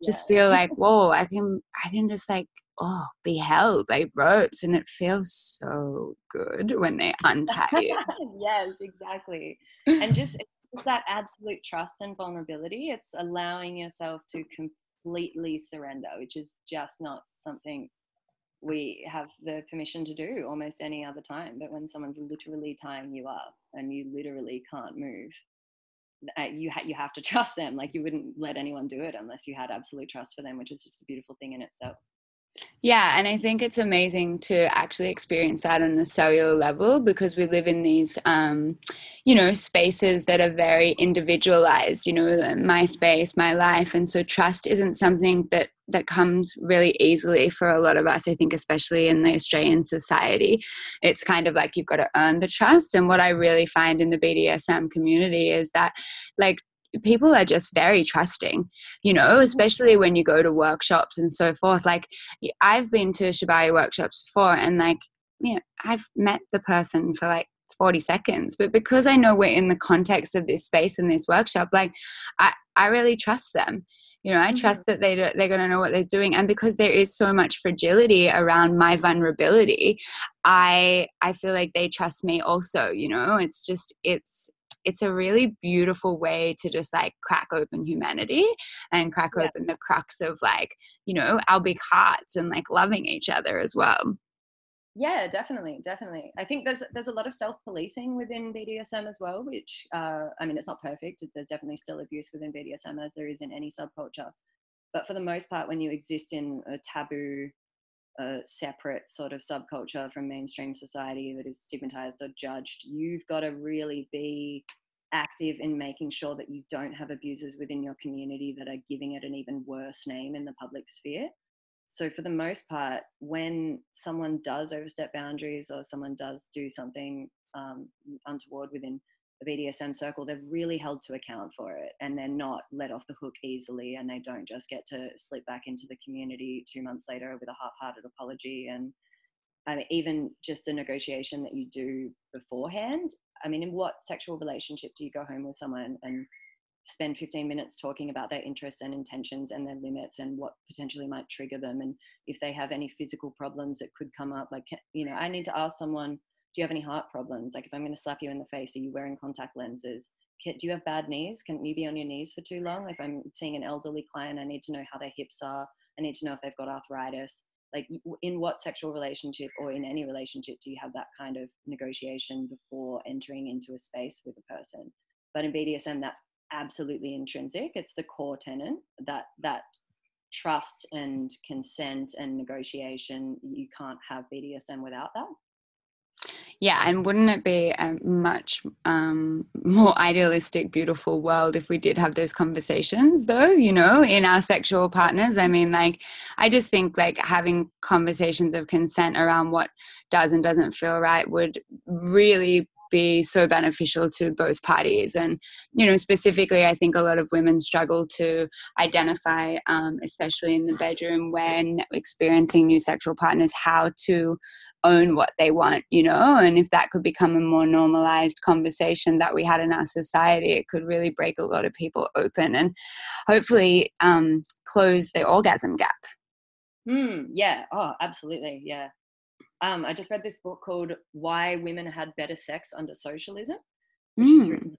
yeah. just feel like, [laughs] whoa, I can, I can just like, oh, be held by ropes, and it feels so good when they untie you. [laughs] yes, exactly, and just. [laughs] It's that absolute trust and vulnerability. It's allowing yourself to completely surrender, which is just not something we have the permission to do almost any other time. But when someone's literally tying you up and you literally can't move, uh, you ha- you have to trust them. Like you wouldn't let anyone do it unless you had absolute trust for them, which is just a beautiful thing in itself. Yeah, and I think it's amazing to actually experience that on the cellular level because we live in these, um, you know, spaces that are very individualized. You know, my space, my life, and so trust isn't something that that comes really easily for a lot of us. I think, especially in the Australian society, it's kind of like you've got to earn the trust. And what I really find in the BDSM community is that, like, people are just very trusting, you know, mm-hmm. especially when you go to workshops and so forth. Like, I've been to Shibari workshops before, and like, you know, I've met the person for like 40 seconds, but because I know we're in the context of this space and this workshop, like, I, I really trust them. You know, I mm-hmm. trust that they they're going to know what they're doing, and because there is so much fragility around my vulnerability, I I feel like they trust me also. You know, it's just it's it's a really beautiful way to just like crack open humanity and crack yeah. open the crux of like you know our big hearts and like loving each other as well. Yeah definitely definitely. I think there's there's a lot of self-policing within bdsm as well which uh, i mean it's not perfect there's definitely still abuse within bdsm as there is in any subculture. But for the most part when you exist in a taboo a separate sort of subculture from mainstream society that is stigmatized or judged, you've got to really be active in making sure that you don't have abusers within your community that are giving it an even worse name in the public sphere. so for the most part, when someone does overstep boundaries or someone does do something um, untoward within the BDSM circle, they're really held to account for it and they're not let off the hook easily and they don't just get to slip back into the community two months later with a half-hearted apology and I mean, even just the negotiation that you do beforehand. I mean, in what sexual relationship do you go home with someone and spend 15 minutes talking about their interests and intentions and their limits and what potentially might trigger them and if they have any physical problems that could come up like you know i need to ask someone do you have any heart problems? Like if i'm going to slap you in the face are you wearing contact lenses? Do you have bad knees? Can you be on your knees for too long? If i'm seeing an elderly client i need to know how their hips are. I need to know if they've got arthritis. Like in what sexual relationship or in any relationship do you have that kind of negotiation before entering into a space with a person? But in bdsm that's absolutely intrinsic. It's the core tenant that that trust and consent and negotiation you can't have bdsm without that yeah and wouldn't it be a much um, more idealistic beautiful world if we did have those conversations though you know in our sexual partners? I mean like i just think like having conversations of consent around what does and doesn't feel right would really be so beneficial to both parties. And, you know, specifically, I think a lot of women struggle to identify, um, especially in the bedroom when experiencing new sexual partners, how to own what they want, you know, and if that could become a more normalized conversation that we had in our society, it could really break a lot of people open and hopefully um, close the orgasm gap. Mm, yeah. Oh, absolutely. Yeah. Um, I just read this book called Why Women Had Better Sex Under Socialism, which mm. is written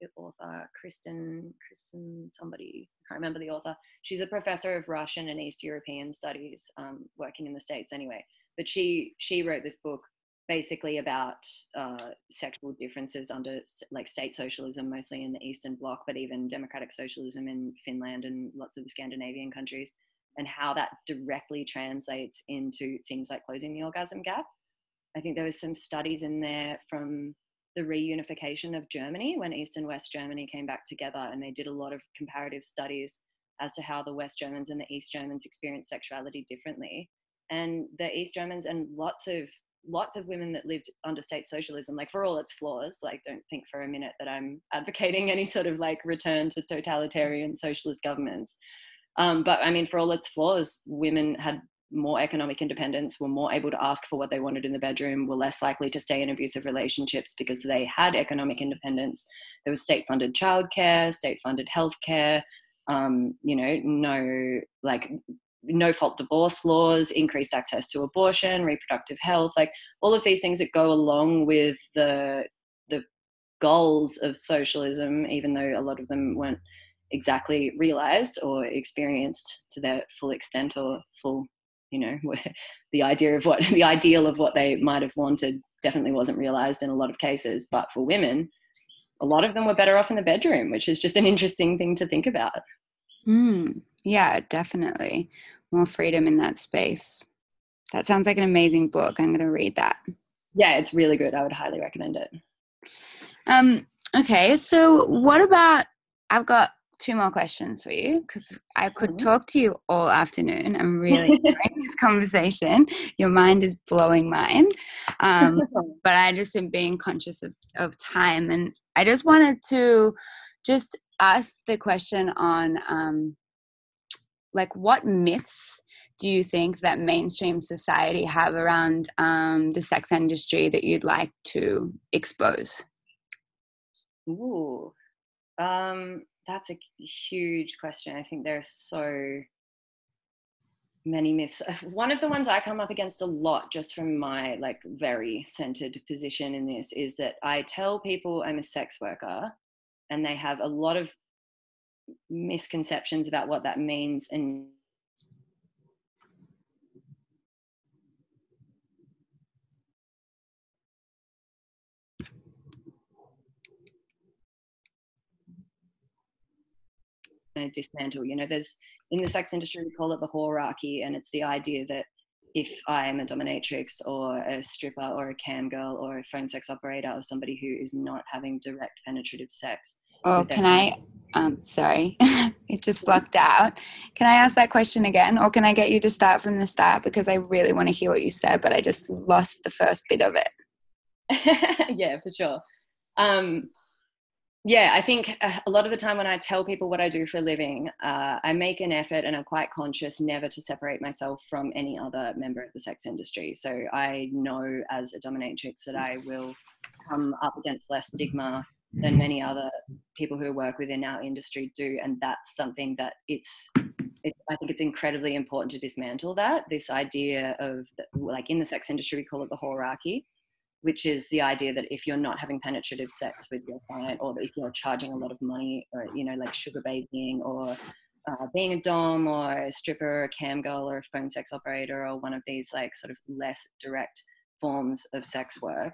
the author Kristen Kristen somebody I can't remember the author. She's a professor of Russian and East European studies, um, working in the states anyway. But she she wrote this book basically about uh, sexual differences under like state socialism, mostly in the Eastern Bloc, but even democratic socialism in Finland and lots of the Scandinavian countries and how that directly translates into things like closing the orgasm gap. I think there was some studies in there from the reunification of Germany when East and West Germany came back together, and they did a lot of comparative studies as to how the West Germans and the East Germans experienced sexuality differently. And the East Germans and lots of lots of women that lived under state socialism, like for all its flaws, like don't think for a minute that I'm advocating [laughs] any sort of like return to totalitarian socialist governments. Um, but I mean, for all its flaws, women had more economic independence, were more able to ask for what they wanted in the bedroom, were less likely to stay in abusive relationships because they had economic independence. There was state funded childcare, state funded healthcare, um, you know, no like no fault divorce laws, increased access to abortion, reproductive health, like all of these things that go along with the the goals of socialism, even though a lot of them weren't exactly realized or experienced to their full extent or full you know [laughs] the idea of what [laughs] the ideal of what they might have wanted definitely wasn't realized in a lot of cases. But for women a lot of them were better off in the bedroom which is just an interesting thing to think about. Mm, yeah definitely. More freedom in that space. That sounds like an amazing book. I'm going to read that. Yeah it's really good. I would highly recommend it. Um okay so what about i've got two more questions for you because I could talk to you all afternoon. I'm really [laughs] enjoying this conversation. Your mind is blowing mine. Um, [laughs] but I just am being conscious of, of time. And I just wanted to just ask the question on um, like what myths do you think that mainstream society have around um, the sex industry that you'd like to expose? Ooh. Um, that's a huge question. I think there are so many myths. [laughs] One of the ones I come up against a lot just from my like very centered position in this is that I tell people I'm a sex worker and they have a lot of misconceptions about what that means and to dismantle. You know, there's in the sex industry we call it the hierarchy, and it's the idea that if I am a dominatrix or a stripper or a cam girl or a phone sex operator or somebody who is not having direct penetrative sex, Oh, can I? Um, sorry, [laughs] it just blocked out. Can I ask that question again, or can I get you to start from the start because I really want to hear what you said, but I just lost the first bit of it. [laughs] yeah, for sure. Um, yeah, I think uh, a lot of the time when I tell people what I do for a living, uh, I make an effort and I'm quite conscious never to separate myself from any other member of the sex industry. So I know as a dominatrix that I will come up against less stigma than many other people who work within our industry do. And that's something that it's, it, I think it's incredibly important to dismantle that this idea of like in the sex industry, we call it the hierarchy which is the idea that if you're not having penetrative sex with your client or if you're charging a lot of money or you know like sugar babying or uh, being a dom or a stripper or a cam girl or a phone sex operator or one of these like sort of less direct forms of sex work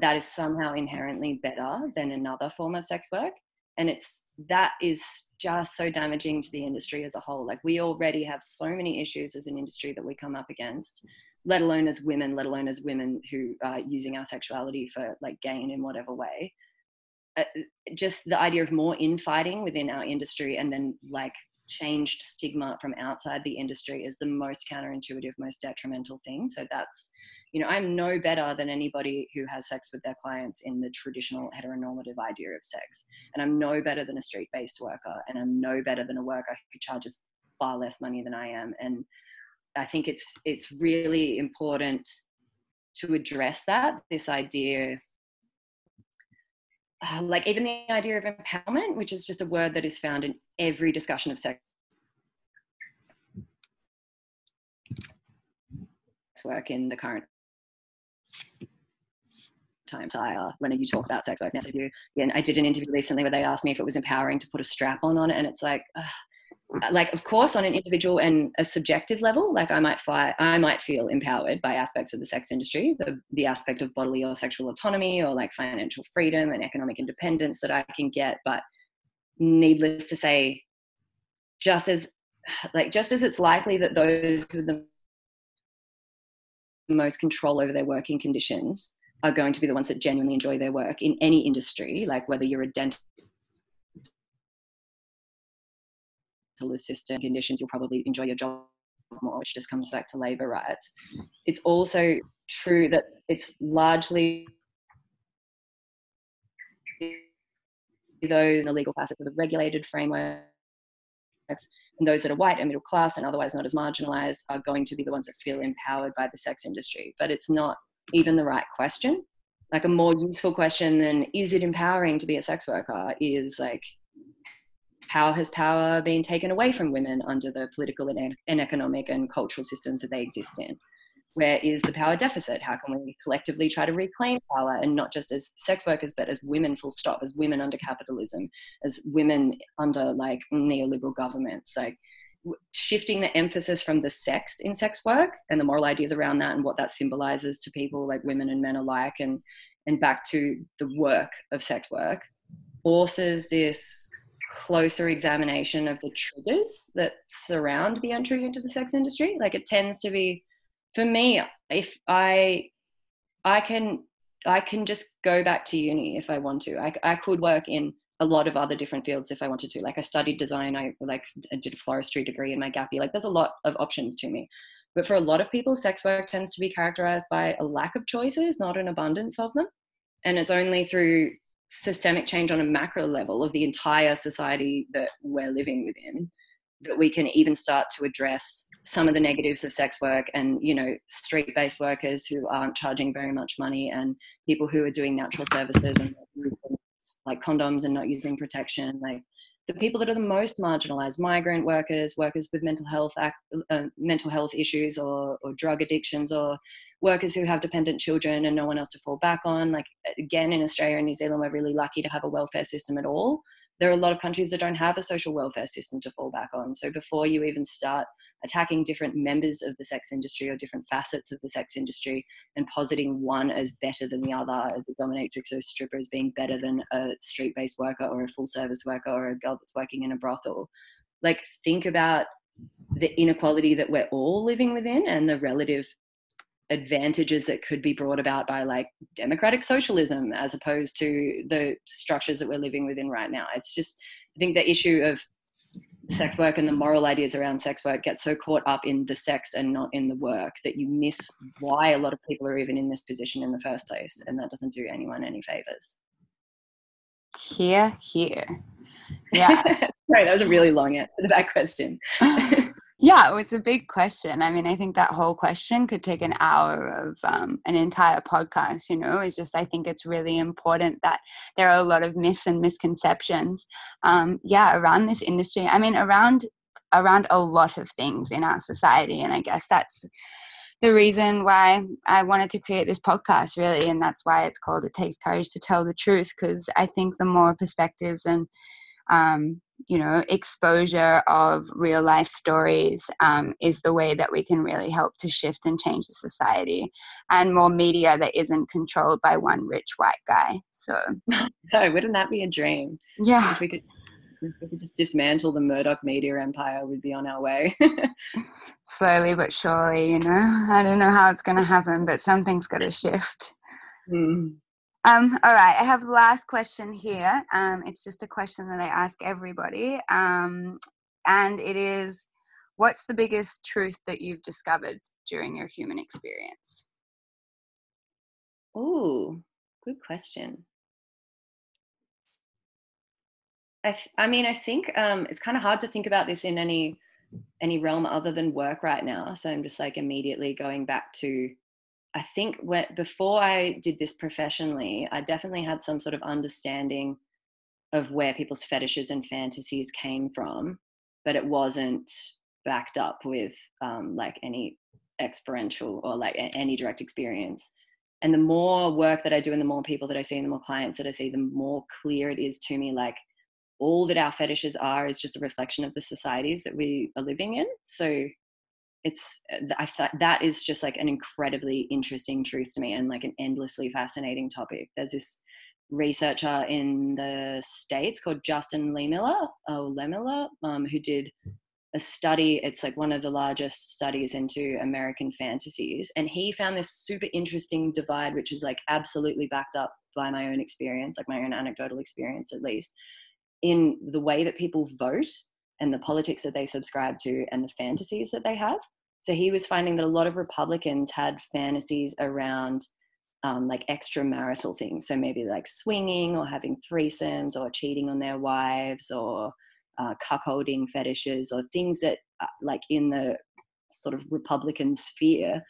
that is somehow inherently better than another form of sex work. And it's that is just so damaging to the industry as a whole. Like we already have so many issues as an industry that we come up against let alone as women, let alone as women who are using our sexuality for like gain in whatever way. Uh, just the idea of more infighting within our industry and then like changed stigma from outside the industry is the most counterintuitive, most detrimental thing. So that's, you know, I'm no better than anybody who has sex with their clients in the traditional heteronormative idea of sex. And I'm no better than a street based worker. And I'm no better than a worker who charges far less money than I am. And I think it's it's really important to address that this idea uh, like even the idea of empowerment which is just a word that is found in every discussion of sex work in the current time. Tire when you talk about sex work now i did an interview recently where they asked me if it was empowering to put a strap on on it and it's like uh, uh, Uh, like of course on an individual and a subjective level like i might i might feel empowered by aspects of the sex industry the, the aspect of bodily or sexual autonomy or like financial freedom and economic independence that i can get. But needless to say just as like just as it's likely that those with the most control over their working conditions are going to be the ones that genuinely enjoy their work in any industry like whether you're a dentist assistant conditions, you'll probably enjoy your job more, which just comes back to labour rights. It's also true that it's largely those in the legal facets of the regulated frameworks and those that are white and middle class and otherwise not as marginalized are going to be the ones that feel empowered by the sex industry. But it's not even the right question. Like a more useful question than is it empowering to be a sex worker is like how has power been taken away from women under the political and, economic and cultural systems that they exist in? Where is the power deficit? How can we collectively try to reclaim power and not just as sex workers, but as women, full stop, as women under capitalism, as women under like neoliberal governments? Like shifting the emphasis from the sex in sex work and the moral ideas around that and what that symbolizes to people like women and men alike and and back to the work of sex work forces this closer examination of the triggers that surround the entry into the sex industry. Like it tends to be, for me, if I, I can, I can just go back to uni if I want to. I, I could work in a lot of other different fields if I wanted to. Like I studied design, I like I did a floristry degree in my gap year. Like there's a lot of options to me. But for a lot of people, sex work tends to be characterized by a lack of choices, not an abundance of them. And it's only through systemic change on a macro level of the entire society that we're living within that we can even start to address some of the negatives of sex work and you know street based workers who aren't charging very much money and people who are doing natural services and like condoms and not using protection. Like the people that are the most marginalized migrant workers workers with mental health uh, mental health issues or, or drug addictions or workers who have dependent children and no one else to fall back on. Like, again, in Australia and New Zealand, we're really lucky to have a welfare system at all. There are a lot of countries that don't have a social welfare system to fall back on. So, before you even start attacking different members of the sex industry or different facets of the sex industry and positing one as better than the other, the dominatrix or stripper as being better than a street based worker or a full service worker or a girl that's working in a brothel, like, think about the inequality that we're all living within and the relative advantages that could be brought about by like democratic socialism as opposed to the structures that we're living within right now. It's just, I think the issue of sex work and the moral ideas around sex work get so caught up in the sex and not in the work that you miss why a lot of people are even in this position in the first place. And that doesn't do anyone any favors. Here, here. [laughs] Yeah. Sorry, that was a really long answer to that question. [laughs] Yeah, it was a big question. I mean, I think that whole question could take an hour of um, an entire podcast. You know, it's just I think it's really important that there are a lot of myths and misconceptions. Um, yeah, around this industry. I mean, around around a lot of things in our society, and I guess that's the reason why I wanted to create this podcast, really, and that's why it's called "It Takes Courage to Tell the Truth," because I think the more perspectives and um, you know exposure of real life stories um, is the way that we can really help to shift and change the society and more media that isn't controlled by one rich white guy so [laughs] no wouldn't that be a dream yeah if we could if we could just dismantle the Murdoch media empire, we'd be on our way. [laughs] Slowly but surely, you know. I don't know how it's going to happen, but something's got to shift. Mm. Um, all right, I have the last question here. Um, it's just a question that I ask everybody. Um, and it is What's the biggest truth that you've discovered during your human experience? Oh, good question. I, th- I mean, I think um, it's kind of hard to think about this in any any realm other than work right now. So I'm just like immediately going back to I think when, before I did this professionally, I definitely had some sort of understanding of where people's fetishes and fantasies came from, but it wasn't backed up with um, like any experiential or like any direct experience. And the more work that I do and the more people that I see and the more clients that I see, the more clear it is to me like all that our fetishes are is just a reflection of the societies that we are living in. So it's uh, i thought that is just like an incredibly interesting truth to me and like an endlessly fascinating topic. There's this researcher in the states called justin lehmiller oh lehmiller um, who did a study it's like one of the largest studies into american fantasies and he found this super interesting divide which is like absolutely backed up by my own experience like my own anecdotal experience at least in the way that people vote and the politics that they subscribe to and the fantasies that they have so he was finding that a lot of Republicans had fantasies around um, like extramarital things. So maybe like swinging or having threesomes or cheating on their wives or uh, cuckolding fetishes or things that, uh, like in the sort of Republican sphere,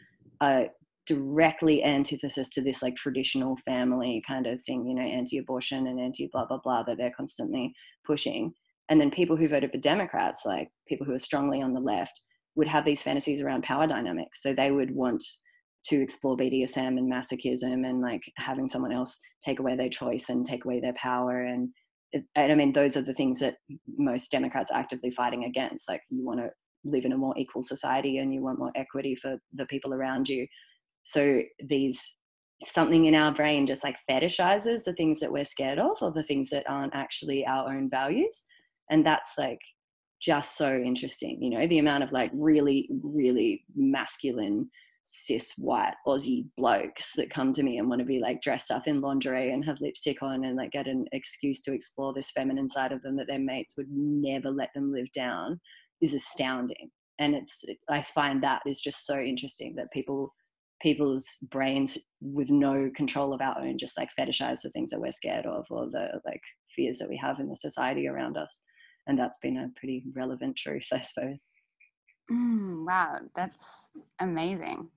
are directly antithesis to this like traditional family kind of thing, you know, anti abortion and anti blah, blah, blah, that they're constantly pushing. And then people who voted for Democrats, like people who are strongly on the left, would have these fantasies around power dynamics. So they would want to explore BDSM and masochism and like having someone else take away their choice and take away their power. And, and I mean, those are the things that most Democrats are actively fighting against. Like you want to live in a more equal society and you want more equity for the people around you. So these something in our brain just like fetishizes the things that we're scared of or the things that aren't actually our own values. And that's like just so interesting. You know, the amount of like really, really masculine, cis white Aussie blokes that come to me and want to be like dressed up in lingerie and have lipstick on and like get an excuse to explore this feminine side of them that their mates would never let them live down is astounding. And it's, I find that is just so interesting that people, people's brains with no control of our own just like fetishize the things that we're scared of or the like fears that we have in the society around us and that's been a pretty relevant truth, [laughs] I suppose. Mm, wow, that's amazing.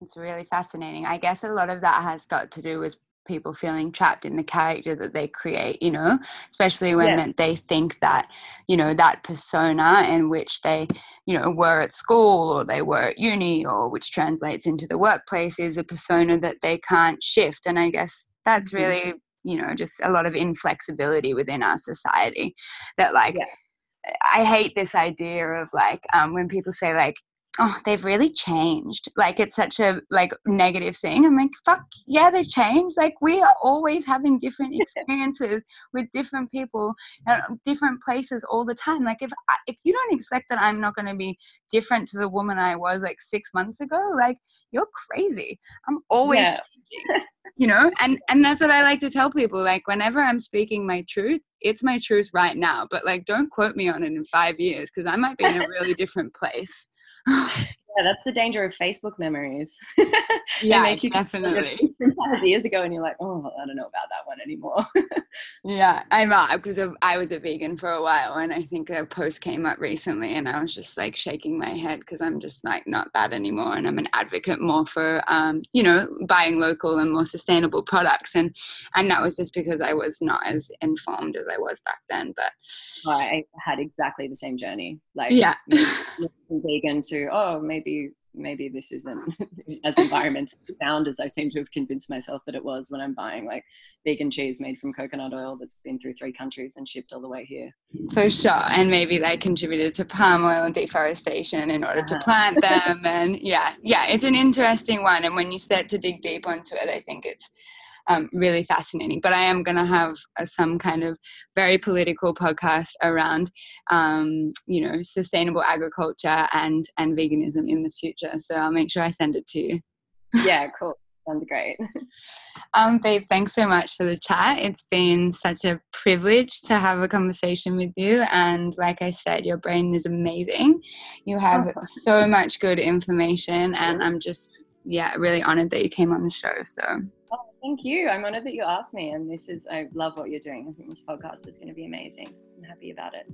It's really fascinating. I guess a lot of that has got to do with people feeling trapped in the character that they create, you know, especially when yeah. they think that, you know, that persona in which they, you know, were at school or they were at uni or which translates into the workplace is a persona that they can't shift. And I guess that's mm-hmm. really you know just a lot of inflexibility within our society that like yeah. i hate this idea of like um, when people say like oh they've really changed. Like it's such a like negative thing. I'm like fuck yeah they've changed. Like we are always having different [laughs] experiences with different people and different places all the time. Like if if you don't expect that i'm not going to be different to the woman i was like six months ago like you're crazy. I'm always yeah. changing you know? And and that's what i like to tell people. Like whenever i'm speaking my truth it's my truth right now. But like don't quote me on it in five years because i might be in a really different place 唉 [laughs] yeah, that's the danger of Facebook memories. [laughs] yeah, make you definitely. Five years ago, and you're like, oh, I don't know about that one anymore. [laughs] yeah, I'm because I was a vegan for a while, and I think a post came up recently, and I was just like shaking my head because I'm just like not that anymore, and I'm an advocate more for, um, you know, buying local and more sustainable products, and and that was just because I was not as informed as I was back then. But I had exactly the same journey. Like, yeah, vegan to oh maybe maybe this isn't [laughs] as environmentally sound as I seem to have convinced myself that it was when I'm buying like vegan cheese made from coconut oil that's been through three countries and shipped all the way here. For sure. And maybe they contributed to palm oil and deforestation in order uh-huh. to plant them. [laughs] and yeah, yeah, it's an interesting one. And when you start to dig deep onto it, I think it's um, really fascinating. But I am going to have a, some kind of very political podcast around, um, you know, sustainable agriculture and and veganism in the future. So I'll make sure I send it to you. [laughs] Yeah, cool. Sounds great. um, babe, thanks so much for the chat. It's been such a privilege to have a conversation with you. And like I said, your brain is amazing. You have oh. so much good information, and I'm just yeah really honored that you came on the show. So Oh, thank you. I'm honored that you asked me. And this is, I love what you're doing. I think this podcast is going to be amazing. I'm happy about it.